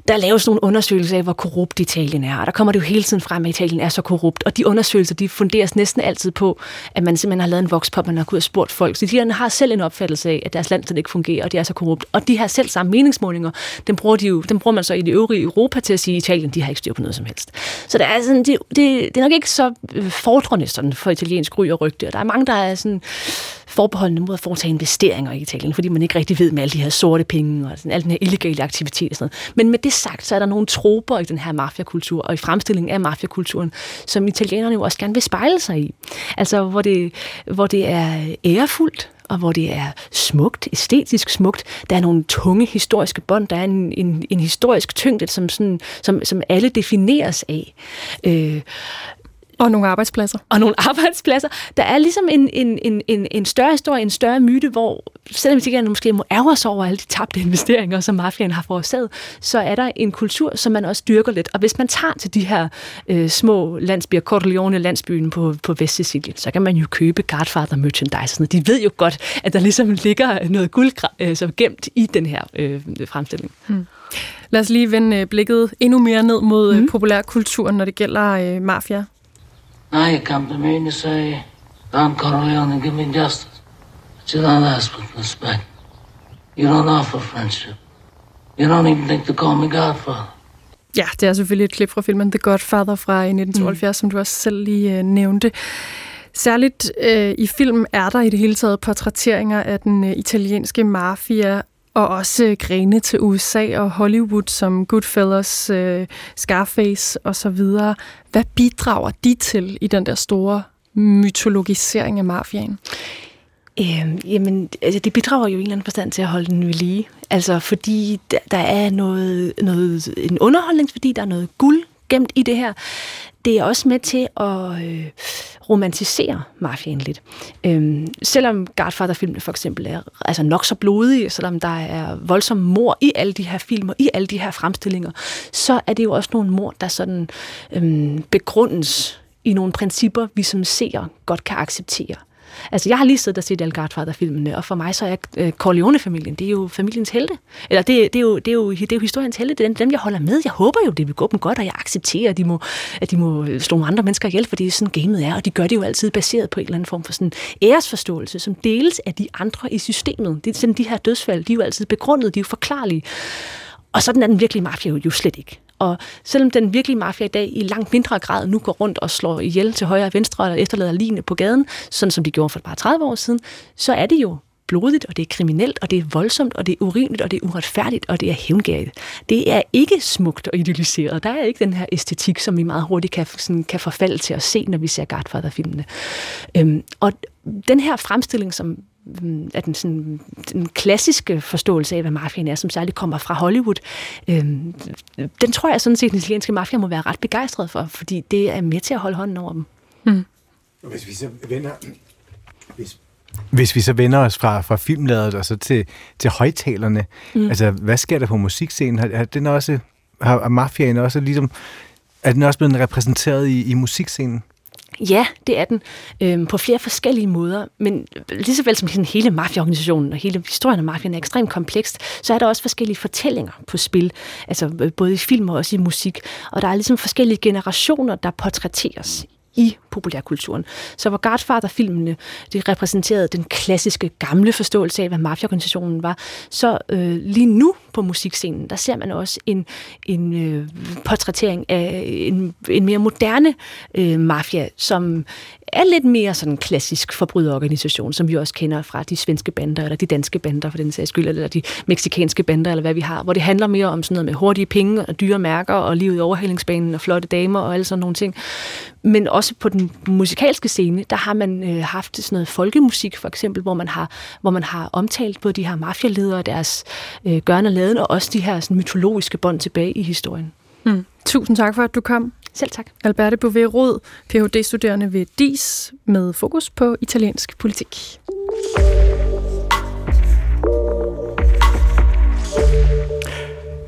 der laves nogle undersøgelser af, hvor korrupt Italien er, og der kommer det jo hele tiden frem, at Italien er så korrupt, og de undersøgelser, de funderes næsten altid på, at man simpelthen har lavet en vokspop, man har kunnet spurgt folk. Så de har selv en opfattelse af, at deres land slet ikke fungerer, og det er så korrupt. Og de her selv samme meningsmålinger, dem bruger, de jo, dem bruger man så i det øvrige Europa til at sige, at Italien, de har ikke styr på noget som helst. Så der er, sådan, det, det, det er nok ikke så øh, fordrende sådan for italiensk ry og rygte, og der er mange, der er sådan forbeholdende mod at foretage investeringer i Italien, fordi man ikke rigtig ved med alle de her sorte penge og sådan, al den her illegale aktivitet og sådan noget. Men med det sagt, så er der nogle troper i den her mafiakultur, og i fremstillingen af mafiakulturen, som italienerne jo også gerne vil spejle sig i. Altså, hvor det, hvor det er ærefuldt, og hvor det er smukt, æstetisk smukt. Der er nogle tunge historiske bånd, der er en, en, en historisk tyngde, som, sådan, som, som alle defineres af. Øh, og nogle arbejdspladser. Og nogle arbejdspladser. Der er ligesom en, en, en, en, en større historie, en større myte, hvor selvom vi ikke måske må ærge sig over alle de tabte investeringer, som mafiaen har forårsaget, så er der en kultur, som man også dyrker lidt. Og hvis man tager til de her øh, små landsbyer, Corleone landsbyen på, på Vestsicilien, så kan man jo købe Godfather merchandise. De ved jo godt, at der ligesom ligger noget guld øh, som gemt i den her øh, fremstilling. Hmm. Lad os lige vende øh, blikket endnu mere ned mod mm. populærkulturen, når det gælder øh, mafia. Now you come to me and you say, Don Corleone, give me justice. But you don't ask with respect. You don't offer friendship. You don't even think to call me Godfather. Ja, det er selvfølgelig et klip fra filmen The Godfather fra 1972, mm. som du også selv lige øh, nævnte. Særligt øh, i film er der i det hele taget portrætteringer af den øh, italienske mafia, og også øh, grene til USA og Hollywood som Goodfellas, øh, Scarface osv. Hvad bidrager de til i den der store mytologisering af mafiaen? Øh, jamen, altså, det bidrager jo i en eller anden forstand til at holde den ved lige. Altså, fordi der, der er noget, noget, en underholdningsværdi, der er noget guld gemt i det her. Det er også med til at øh, romantisere mafiaen lidt. Øhm, selvom Godfather-filmene for eksempel er altså nok så blodige, selvom der er voldsom mor i alle de her filmer, i alle de her fremstillinger, så er det jo også nogle mor, der sådan øhm, begrundes i nogle principper, vi som ser godt kan acceptere. Altså, jeg har lige siddet og set alle Godfather-filmene, og for mig så er øh, Corleone-familien, det er jo familiens helte. Eller det, det, er, jo, det, er, jo, det er jo historiens helte, det er dem, jeg holder med. Jeg håber jo, det vil gå dem godt, og jeg accepterer, at de må, at de må øh, slå nogle andre mennesker ihjel, fordi sådan gamet er, og de gør det jo altid baseret på en eller anden form for sådan æresforståelse, som deles af de andre i systemet. Det er sådan, de her dødsfald, de er jo altid begrundet, de er jo forklarlige. Og sådan er den virkelige mafia jo slet ikke. Og selvom den virkelige mafia i dag i langt mindre grad nu går rundt og slår ihjel til højre og venstre og efterlader lignende på gaden, sådan som de gjorde for bare 30 år siden, så er det jo blodigt, og det er kriminelt, og det er voldsomt, og det er urimeligt, og det er uretfærdigt, og det er hævngærigt. Det er ikke smukt og idealiseret. Der er ikke den her æstetik, som vi meget hurtigt kan, sådan, kan forfalde til at se, når vi ser Godfather-filmene. Øhm, og den her fremstilling, som af den, sådan, den klassiske forståelse af, hvad mafiaen er, som særligt kommer fra Hollywood, øhm, den tror jeg sådan set, den italienske mafia må være ret begejstret for, fordi det er med til at holde hånden over dem. Mm. Hvis vi så vender, hvis, hvis vi så vender os fra, fra filmladet og så til, til højtalerne, mm. altså hvad sker der på musikscenen? Har, har den også, har mafiaen også ligesom, er den også blevet repræsenteret i, i musikscenen? Ja, det er den. Øhm, på flere forskellige måder. Men lige så vel som sådan hele mafiaorganisationen og hele historien om mafiaen er ekstremt komplekst, så er der også forskellige fortællinger på spil. Altså øh, både i film og også i musik. Og der er ligesom forskellige generationer, der portrætteres i populærkulturen. Så hvor Godfather-filmene de repræsenterede den klassiske gamle forståelse af, hvad mafiaorganisationen var, så øh, lige nu på musikscenen, der ser man også en, en øh, portrættering af en, en mere moderne øh, mafia, som er lidt mere sådan en klassisk forbryderorganisation, som vi også kender fra de svenske bander, eller de danske bander for den sags skyld, eller de meksikanske bander, eller hvad vi har, hvor det handler mere om sådan noget med hurtige penge og dyre mærker og livet i overhalingsbanen og flotte damer og alle sådan nogle ting. Men også på den musikalske scene, der har man øh, haft sådan noget folkemusik, for eksempel, hvor man har, hvor man har omtalt både de her mafialedere og deres øh, gørne og laden, og også de her sådan, mytologiske bånd tilbage i historien. Mm. Tusind tak for, at du kom. Selv tak. Alberte Bouvet Rod, Ph.D.-studerende ved DIS med fokus på italiensk politik.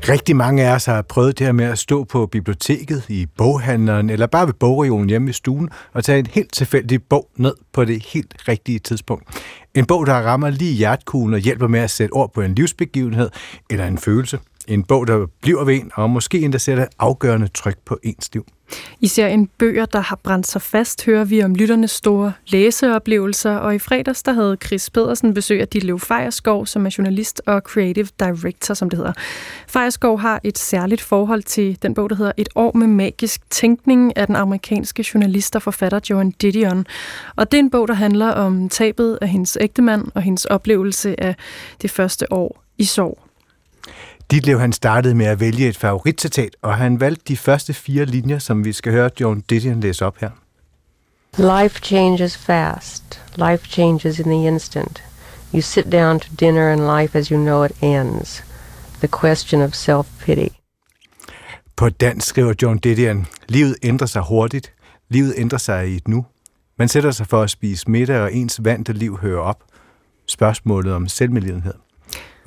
Rigtig mange af os har prøvet det her med at stå på biblioteket, i boghandleren eller bare ved bogregionen hjemme i stuen og tage en helt tilfældig bog ned på det helt rigtige tidspunkt. En bog, der rammer lige hjertkuglen og hjælper med at sætte ord på en livsbegivenhed eller en følelse. En bog, der bliver ved en, og måske endda sætter afgørende tryk på ens liv. I serien Bøger, der har brændt sig fast, hører vi om lytternes store læseoplevelser, og i fredags der havde Chris Pedersen besøg af Ditlev Fejerskov, som er journalist og creative director, som det hedder. Fejerskov har et særligt forhold til den bog, der hedder Et år med magisk tænkning af den amerikanske journalist og forfatter Joan Didion. Og det er en bog, der handler om tabet af hendes ægtemand og hendes oplevelse af det første år i sorg. Ditlev han startede med at vælge et favoritcitat, og han valgte de første fire linjer, som vi skal høre John Didion læse op her. Life changes fast. Life changes in the instant. You sit down to dinner and life as you know it ends. The question of self-pity. På dansk skriver John Didion, livet ændrer sig hurtigt. Livet ændrer sig i et nu. Man sætter sig for at spise middag, og ens vante liv hører op. Spørgsmålet om selvmedlidenhed.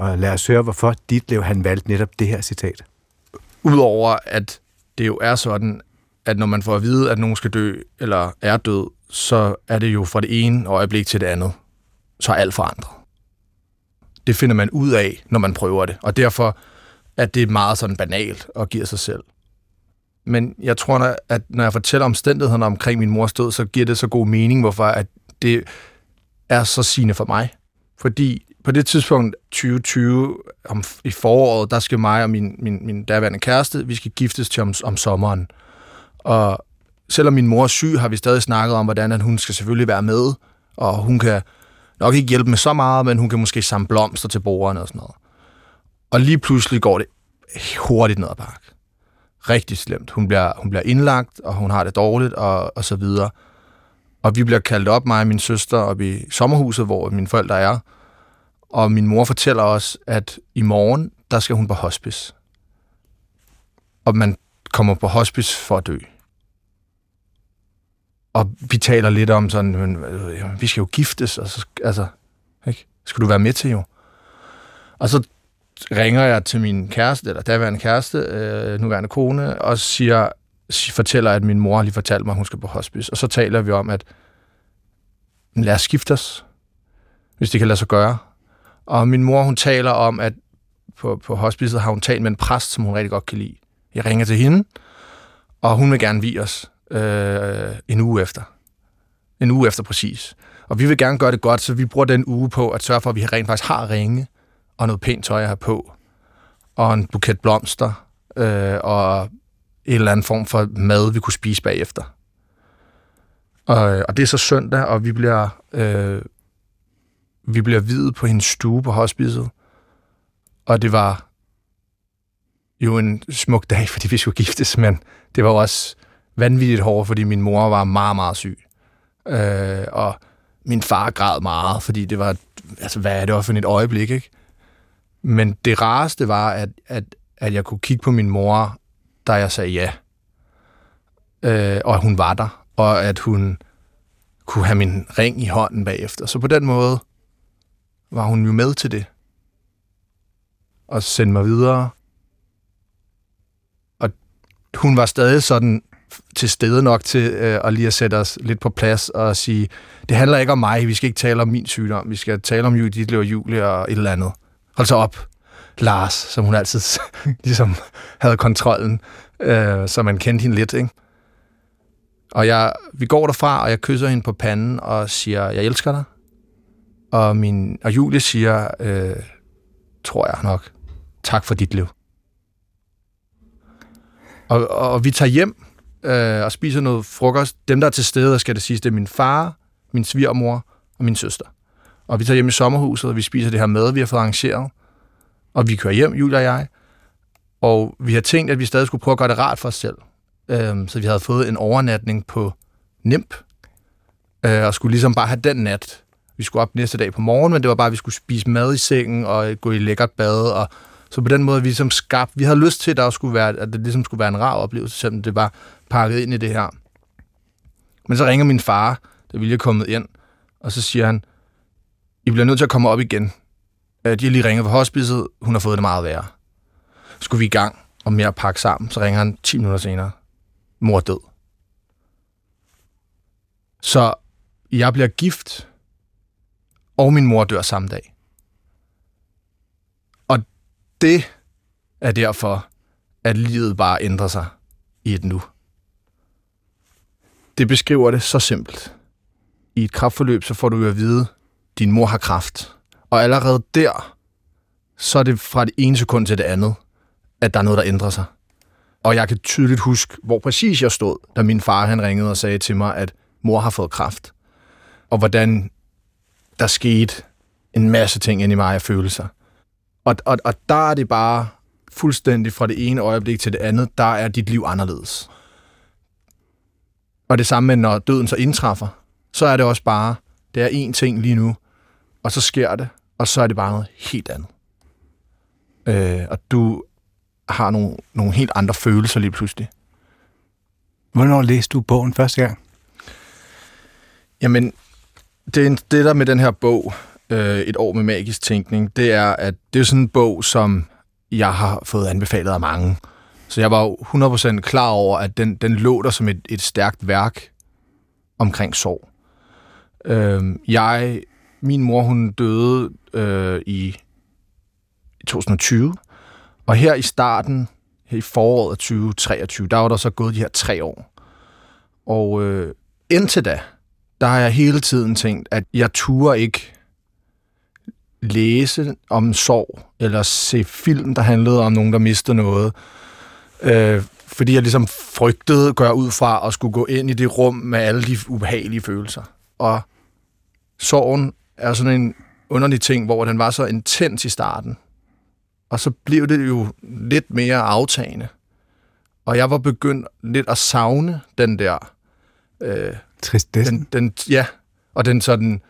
Og lad os høre, hvorfor Ditlev han valgte netop det her citat. Udover at det jo er sådan, at når man får at vide, at nogen skal dø eller er død, så er det jo fra det ene øjeblik til det andet. Så er alt forandret. Det finder man ud af, når man prøver det. Og derfor er det meget sådan banalt og giver sig selv. Men jeg tror, at når jeg fortæller omstændighederne omkring min mors død, så giver det så god mening, hvorfor at det er så sigende for mig. Fordi på det tidspunkt, 2020, om, i foråret, der skal mig og min, min, min daværende kæreste, vi skal giftes til om, om sommeren. Og selvom min mor er syg, har vi stadig snakket om, hvordan at hun skal selvfølgelig være med, og hun kan nok ikke hjælpe med så meget, men hun kan måske samle blomster til bordene og sådan noget. Og lige pludselig går det hurtigt ned ad bakke. Rigtig slemt. Hun bliver, hun bliver indlagt, og hun har det dårligt, og, og så videre. Og vi bliver kaldt op, mig og min søster, op i sommerhuset, hvor mine forældre er, og min mor fortæller også, at i morgen, der skal hun på hospice. Og man kommer på hospice for at dø. Og vi taler lidt om sådan, men, vi skal jo giftes, og så, altså, ikke? skal du være med til jo. Og så ringer jeg til min kæreste, eller daværende kæreste, øh, nuværende kone, og siger, fortæller, at min mor lige fortalte mig, at hun skal på hospice. Og så taler vi om, at lad os skifte os, hvis det kan lade sig gøre. Og min mor, hun taler om, at på, på hospicet har hun talt med en præst, som hun rigtig godt kan lide. Jeg ringer til hende, og hun vil gerne vi os øh, en uge efter. En uge efter præcis. Og vi vil gerne gøre det godt, så vi bruger den uge på at sørge for, at vi rent faktisk har ringe og noget pænt tøj at have på, og en buket blomster, øh, og en eller anden form for mad, vi kunne spise bagefter. Og, og det er så søndag, og vi bliver øh, vi bliver videt på hendes stue på hospicet. Og det var jo en smuk dag, fordi vi skulle giftes, men det var også vanvittigt hårdt, fordi min mor var meget, meget syg. Øh, og min far græd meget, fordi det var, altså hvad er det for et øjeblik, ikke? Men det rareste var, at, at, at jeg kunne kigge på min mor, da jeg sagde ja. Øh, og at hun var der, og at hun kunne have min ring i hånden bagefter. Så på den måde var hun jo med til det. Og sendte mig videre. Og hun var stadig sådan til stede nok til øh, at lige at sætte os lidt på plads og sige, det handler ikke om mig, vi skal ikke tale om min sygdom, vi skal tale om Judith og Julie og et eller andet. Hold så op, Lars, som hun altid ligesom havde kontrollen, øh, så man kendte hende lidt, ikke? Og jeg, vi går derfra, og jeg kysser hende på panden og siger, jeg elsker dig. Og, min, og Julie siger, øh, tror jeg nok, tak for dit liv. Og, og, og vi tager hjem øh, og spiser noget frokost. Dem, der er til stede, skal det siges, det er min far, min svigermor og min søster. Og vi tager hjem i sommerhuset, og vi spiser det her mad, vi har fået arrangeret. Og vi kører hjem, Julie og jeg. Og vi har tænkt, at vi stadig skulle prøve at gøre det rart for os selv. Øh, så vi havde fået en overnatning på NIMP, øh, og skulle ligesom bare have den nat vi skulle op næste dag på morgen, men det var bare, at vi skulle spise mad i sengen og gå i lækkert bad. Og, så på den måde, vi ligesom skabt, vi havde lyst til, at, der skulle være, at det ligesom skulle være en rar oplevelse, selvom det var pakket ind i det her. Men så ringer min far, da vi lige er kommet ind, og så siger han, I bliver nødt til at komme op igen. De har lige ringet fra hospicet, hun har fået det meget værre. Skulle vi i gang og mere pakke sammen, så ringer han 10 minutter senere. Mor er død. Så jeg bliver gift og min mor dør samme dag. Og det er derfor, at livet bare ændrer sig i et nu. Det beskriver det så simpelt. I et kraftforløb, så får du jo at vide, at din mor har kraft. Og allerede der, så er det fra det ene sekund til det andet, at der er noget, der ændrer sig. Og jeg kan tydeligt huske, hvor præcis jeg stod, da min far han ringede og sagde til mig, at mor har fået kraft. Og hvordan der skete en masse ting ind i mig af følelser. Og, og, og der er det bare fuldstændig fra det ene øjeblik til det andet, der er dit liv anderledes. Og det samme med, når døden så indtræffer, så er det også bare, det er én ting lige nu, og så sker det, og så er det bare noget helt andet. Øh, og du har nogle, nogle helt andre følelser lige pludselig. Hvornår læste du bogen første gang? Jamen, det, det der med den her bog, øh, Et år med magisk tænkning, det er, at det er sådan en bog, som jeg har fået anbefalet af mange. Så jeg var jo 100% klar over, at den, den lå der som et, et stærkt værk omkring sorg. Øh, jeg, min mor, hun døde øh, i, i 2020, og her i starten, her i foråret af 2023, der var der så gået de her tre år. Og øh, indtil da, der har jeg hele tiden tænkt, at jeg turer ikke læse om sorg, eller se film, der handlede om nogen, der mistede noget. Øh, fordi jeg ligesom frygtede, gør ud fra, at skulle gå ind i det rum med alle de ubehagelige følelser. Og sorgen er sådan en underlig ting, hvor den var så intens i starten. Og så blev det jo lidt mere aftagende. Og jeg var begyndt lidt at savne den der... Øh, Tristessen? Den, den, ja, og den sådan...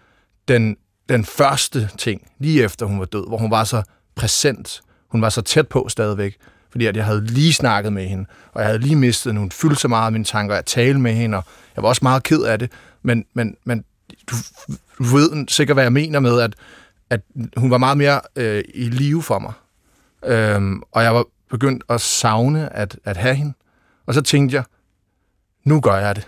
Den, den første ting, lige efter hun var død, hvor hun var så præsent. Hun var så tæt på stadigvæk, fordi at jeg havde lige snakket med hende, og jeg havde lige mistet hende. Hun fyldte så meget af mine tanker, at tale med hende, og jeg var også meget ked af det. Men, men, men du, du ved sikkert, hvad jeg mener med, at, at hun var meget mere øh, i live for mig. Øhm, og jeg var begyndt at savne at, at have hende. Og så tænkte jeg, nu gør jeg det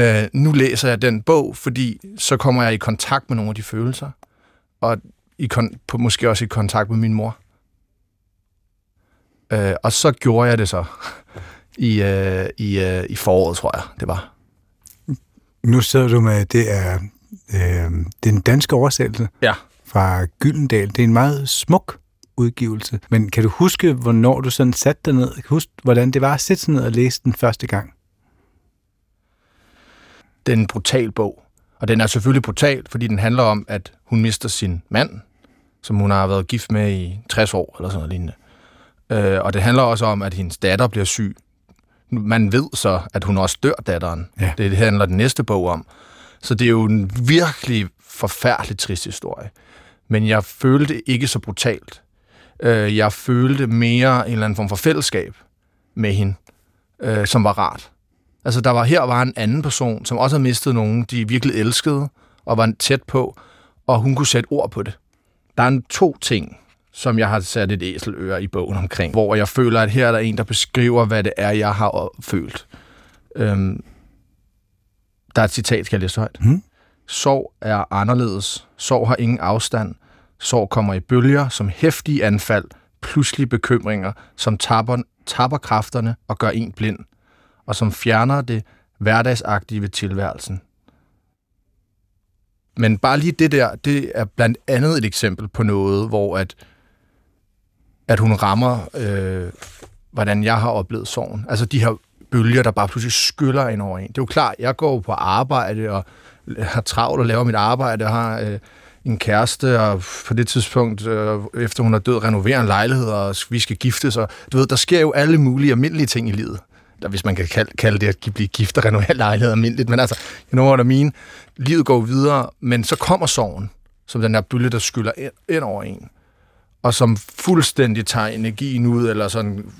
øh, nu læser jeg den bog, fordi så kommer jeg i kontakt med nogle af de følelser. Og i kon- på, måske også i kontakt med min mor. Øh, og så gjorde jeg det så i, øh, i, øh, i foråret, tror jeg, det var. Nu sidder du med, det er øh, den danske oversættelse ja. fra Gyldendal. Det er en meget smuk udgivelse. Men kan du huske, hvornår du sådan satte dig ned? Kan du huske, hvordan det var at sætte sig ned og læse den første gang? Det er en brutal bog. Og den er selvfølgelig brutal, fordi den handler om, at hun mister sin mand, som hun har været gift med i 60 år, eller sådan noget lignende. Øh, og det handler også om, at hendes datter bliver syg. Man ved så, at hun også dør, datteren. Ja. Det handler den næste bog om. Så det er jo en virkelig forfærdelig trist historie. Men jeg følte ikke så brutalt. Øh, jeg følte mere en eller anden form for fællesskab med hende, øh, som var rart. Altså, der var her var en anden person, som også havde mistet nogen, de virkelig elskede, og var tæt på, og hun kunne sætte ord på det. Der er en to ting, som jeg har sat et æseløre i bogen omkring, hvor jeg føler, at her er der en, der beskriver, hvad det er, jeg har følt. Øhm, der er et citat, skal jeg læse højt. Hmm? Sorg er anderledes. Sorg har ingen afstand. Sorg kommer i bølger som hæftige anfald, pludselige bekymringer, som tapper, tapper kræfterne og gør en blind, og som fjerner det hverdagsagtige ved tilværelsen. Men bare lige det der, det er blandt andet et eksempel på noget, hvor at, at hun rammer, øh, hvordan jeg har oplevet sorgen. Altså de her bølger, der bare pludselig skyller ind over en. Det er jo klart, jeg går på arbejde og har travlt og laver mit arbejde og har øh, en kæreste, og på det tidspunkt, øh, efter hun er død, renoverer en lejlighed, og vi skal giftes. Og, du ved, der sker jo alle mulige almindelige ting i livet. Der, hvis man kan kalde, kalde det at blive gift og renovere lejlighed almindeligt. Men altså, you know what I mean? Livet går videre, men så kommer sorgen, som den her bølge, der skyller ind, over en. Og som fuldstændig tager energien ud, eller sådan...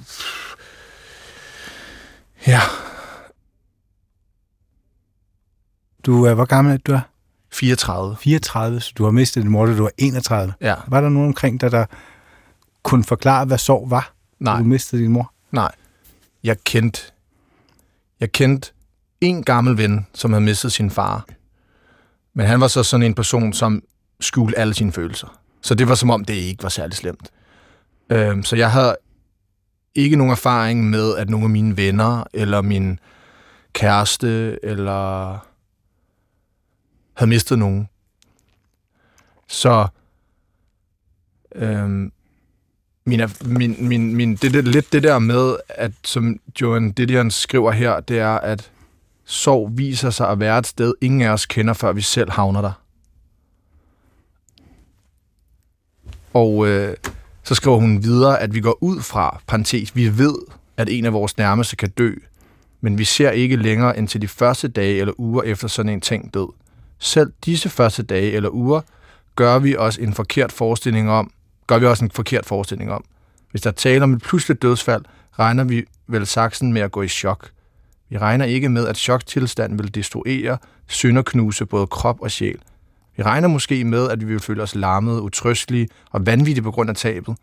Ja. Du er, hvor gammel er du er? 34. 34, så du har mistet din mor, da du var 31. Ja. Var der nogen omkring dig, der kunne forklare, hvad sorg var, Nej. du mistede din mor? Nej. Jeg kendte, jeg kendte en gammel ven, som havde mistet sin far. Men han var så sådan en person, som skjulte alle sine følelser. Så det var som om, det ikke var særlig slemt. Øhm, så jeg havde ikke nogen erfaring med, at nogle af mine venner, eller min kæreste, eller havde mistet nogen. Så øhm, min, min, min, min, det, det, lidt det der med, at som Joan Didion skriver her, det er, at sorg viser sig at være et sted, ingen af os kender, før vi selv havner der. Og øh, så skriver hun videre, at vi går ud fra, parentes, vi ved, at en af vores nærmeste kan dø, men vi ser ikke længere end til de første dage eller uger efter sådan en ting død. Selv disse første dage eller uger gør vi os en forkert forestilling om, gør vi også en forkert forestilling om. Hvis der taler om et pludseligt dødsfald, regner vi vel saksen med at gå i chok. Vi regner ikke med, at choktilstanden vil destruere, sønderknuse både krop og sjæl. Vi regner måske med, at vi vil føle os larmede, utrøstelige og vanvittige på grund af tabet.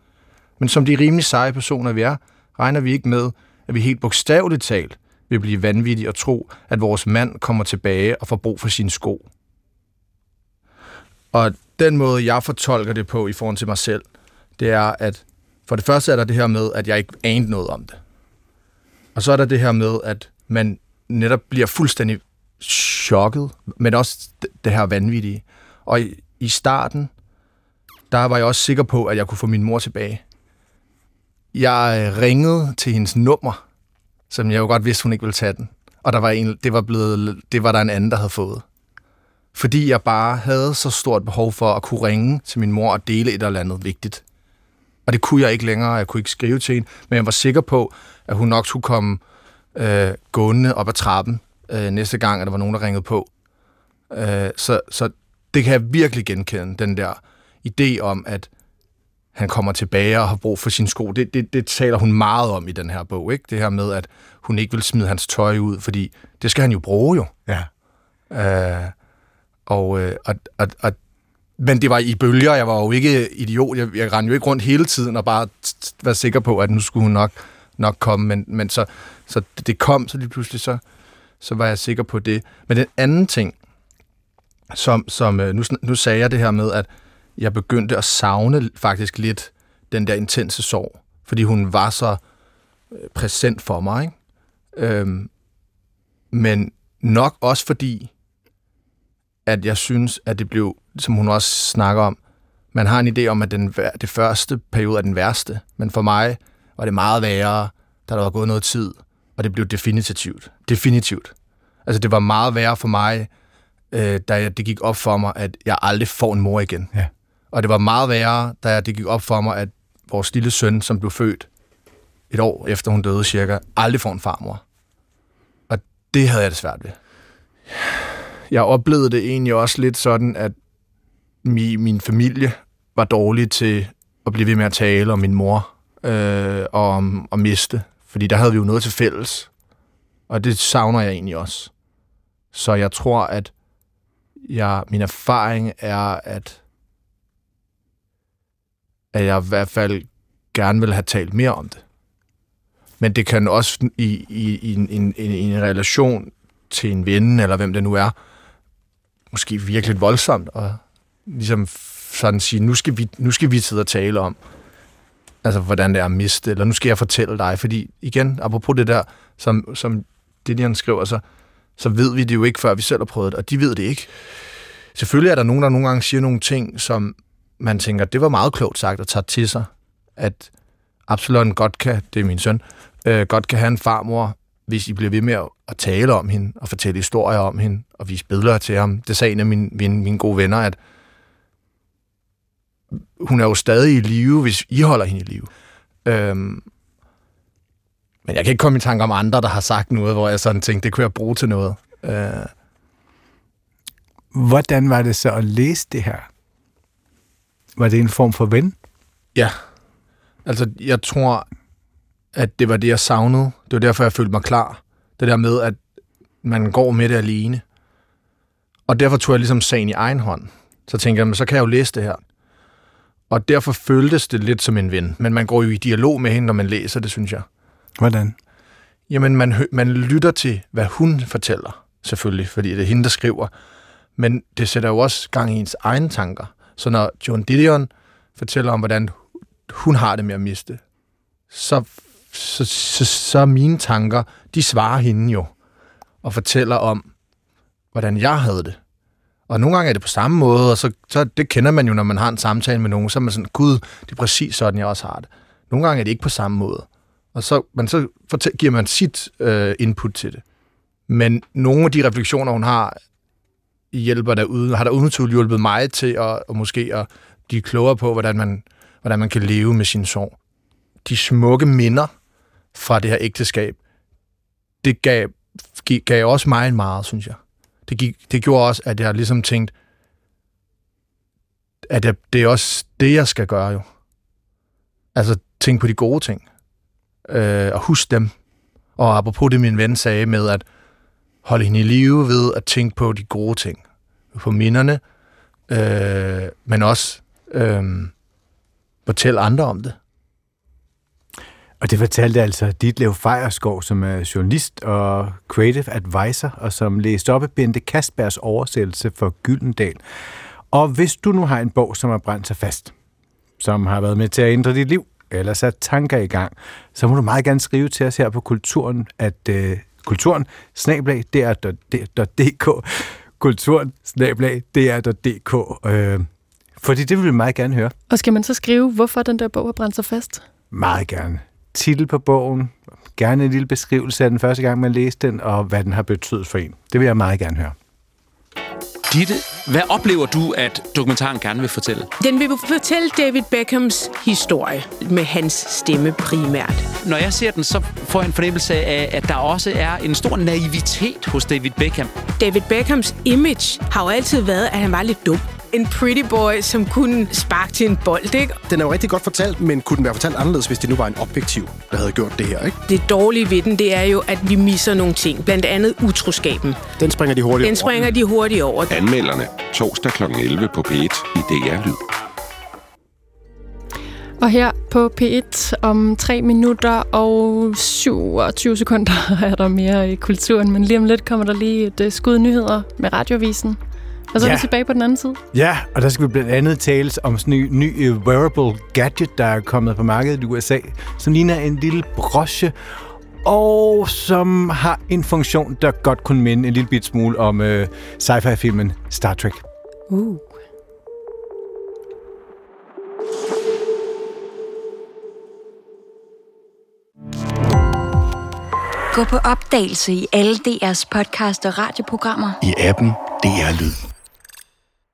Men som de rimelig seje personer vi er, regner vi ikke med, at vi helt bogstaveligt talt vil blive vanvittige og tro, at vores mand kommer tilbage og får brug for sine sko. Og den måde, jeg fortolker det på i forhold til mig selv, det er, at for det første er der det her med, at jeg ikke anede noget om det. Og så er der det her med, at man netop bliver fuldstændig chokket, men også det her vanvittige. Og i, i starten, der var jeg også sikker på, at jeg kunne få min mor tilbage. Jeg ringede til hendes nummer, som jeg jo godt vidste, hun ikke ville tage den. Og der var en, det, var blevet, det var der en anden, der havde fået. Fordi jeg bare havde så stort behov for at kunne ringe til min mor og dele et eller andet vigtigt. Og det kunne jeg ikke længere, jeg kunne ikke skrive til hende, men jeg var sikker på, at hun nok skulle komme øh, gående op ad trappen øh, næste gang, at der var nogen, der ringede på. Øh, så, så det kan jeg virkelig genkende, den der idé om, at han kommer tilbage og har brug for sine sko. Det, det, det taler hun meget om i den her bog. Ikke? Det her med, at hun ikke vil smide hans tøj ud, fordi det skal han jo bruge jo. Ja. Øh, og, øh, og, og, og, men det var i bølger. Jeg var jo ikke idiot. Jeg, jeg rendte jo ikke rundt hele tiden og bare var sikker på, at nu skulle hun nok, nok komme. Men, men så, så det kom, så lige pludselig så, så var jeg sikker på det. Men den anden ting, som, som øh, nu, nu sagde jeg det her med, at jeg begyndte at savne faktisk lidt den der intense sorg, fordi hun var så øh, præsent for mig. Ikke? Øhm, men nok også fordi, at jeg synes, at det blev, som hun også snakker om, man har en idé om, at den, det første periode er den værste, men for mig var det meget værre, da der var gået noget tid, og det blev definitivt. Definitivt. Altså, det var meget værre for mig, øh, da det gik op for mig, at jeg aldrig får en mor igen. Ja. Og det var meget værre, da det gik op for mig, at vores lille søn, som blev født et år efter hun døde cirka, aldrig får en farmor. Og det havde jeg det svært ved. Jeg oplevede det egentlig også lidt sådan, at min, min familie var dårlig til at blive ved med at tale om min mor øh, og om at miste. Fordi der havde vi jo noget til fælles. Og det savner jeg egentlig også. Så jeg tror, at jeg, min erfaring er, at, at jeg i hvert fald gerne vil have talt mere om det. Men det kan også i, i, i, en, en, en relation til en ven, eller hvem det nu er, måske virkelig voldsomt, og ligesom sådan sige, nu skal vi, nu skal vi sidde og tale om, altså hvordan det er at miste, eller nu skal jeg fortælle dig, fordi igen, apropos det der, som, som Didion skriver, så, så ved vi det jo ikke, før vi selv har prøvet det, og de ved det ikke. Selvfølgelig er der nogen, der nogle gange siger nogle ting, som man tænker, det var meget klogt sagt at tage til sig, at Absalon godt kan, det er min søn, øh, godt kan have en farmor, hvis I bliver ved med at tale om hende, og fortælle historier om hende, og vise billeder til ham. Det sagde en af mine, mine, mine gode venner, at hun er jo stadig i live, hvis I holder hende i live. Øhm, men jeg kan ikke komme i tanke om andre, der har sagt noget, hvor jeg sådan tænkte, det kunne jeg bruge til noget. Øh. Hvordan var det så at læse det her? Var det en form for ven? Ja. Altså, jeg tror, at det var det, jeg savnede. Det var derfor, jeg følte mig klar. Det der med, at man går med det alene. Og derfor tog jeg ligesom sagen i egen hånd. Så tænkte jeg, men så kan jeg jo læse det her. Og derfor føltes det lidt som en ven. Men man går jo i dialog med hende, når man læser det, synes jeg. Hvordan? Jamen, man, man lytter til, hvad hun fortæller, selvfølgelig, fordi det er hende, der skriver. Men det sætter jo også gang i ens egne tanker. Så når John Didion fortæller om, hvordan hun har det med at miste, så, så, så, så mine tanker, de svarer hende jo, og fortæller om, hvordan jeg havde det. Og nogle gange er det på samme måde, og så, så det kender man jo, når man har en samtale med nogen, så er man sådan, gud, det er præcis sådan, jeg også har det. Nogle gange er det ikke på samme måde. Og så, men så fortæ- giver man sit øh, input til det. Men nogle af de refleksioner, hun har, hjælper derude, har der uden tvivl hjulpet mig til at, og måske at blive klogere på, hvordan man, hvordan man kan leve med sin sorg. De smukke minder fra det her ægteskab, det gav, gav også mig en meget, synes jeg. Det, gik, det gjorde også, at jeg ligesom tænkte, at jeg, det er også det, jeg skal gøre jo. Altså, tænk på de gode ting. Øh, og husk dem. Og apropos det, min ven sagde med at holde hende i live ved at tænke på de gode ting. På minderne, øh, men også øh, fortælle andre om det. Og det fortalte altså Ditlev Fejerskov, som er journalist og creative advisor, og som læste op af Bente Kasbergs oversættelse for Gyldendal. Og hvis du nu har en bog, som har brændt sig fast, som har været med til at ændre dit liv, eller sat tanker i gang, så må du meget gerne skrive til os her på Kulturen, at uh, kulturen, snablag, dr.dk, kulturen, snablag, dr.dk, uh, fordi det vil vi meget gerne høre. Og skal man så skrive, hvorfor den der bog har brændt sig fast? Meget gerne. Titel på bogen, gerne en lille beskrivelse af den første gang, man læste den, og hvad den har betydet for en. Det vil jeg meget gerne høre. Ditte, hvad oplever du, at dokumentaren gerne vil fortælle? Den vil fortælle David Beckhams historie med hans stemme primært. Når jeg ser den, så får jeg en fornemmelse af, at der også er en stor naivitet hos David Beckham. David Beckhams image har jo altid været, at han var lidt dum en pretty boy, som kunne sparke til en bold, ikke? Den er jo rigtig godt fortalt, men kunne den være fortalt anderledes, hvis det nu var en objektiv, der havde gjort det her, ikke? Det dårlige ved den, det er jo, at vi misser nogle ting. Blandt andet utroskaben. Den springer de hurtigt Den springer over. de hurtigt over. Anmelderne. Torsdag kl. 11 på P1 i DR Lyd. Og her på P1 om 3 minutter og 27 sekunder er der mere i kulturen, men lige om lidt kommer der lige et øh, skud nyheder med radiovisen. Og så ja. er vi tilbage på den anden side. Ja, og der skal vi blandt andet tales om sådan en ny, ny wearable gadget, der er kommet på markedet i USA, som ligner en lille broche, og som har en funktion, der godt kunne minde en lille bit smule om øh, sci-fi-filmen Star Trek. Uh. Gå på opdagelse i alle DR's podcast og radioprogrammer. I appen DR Lyd.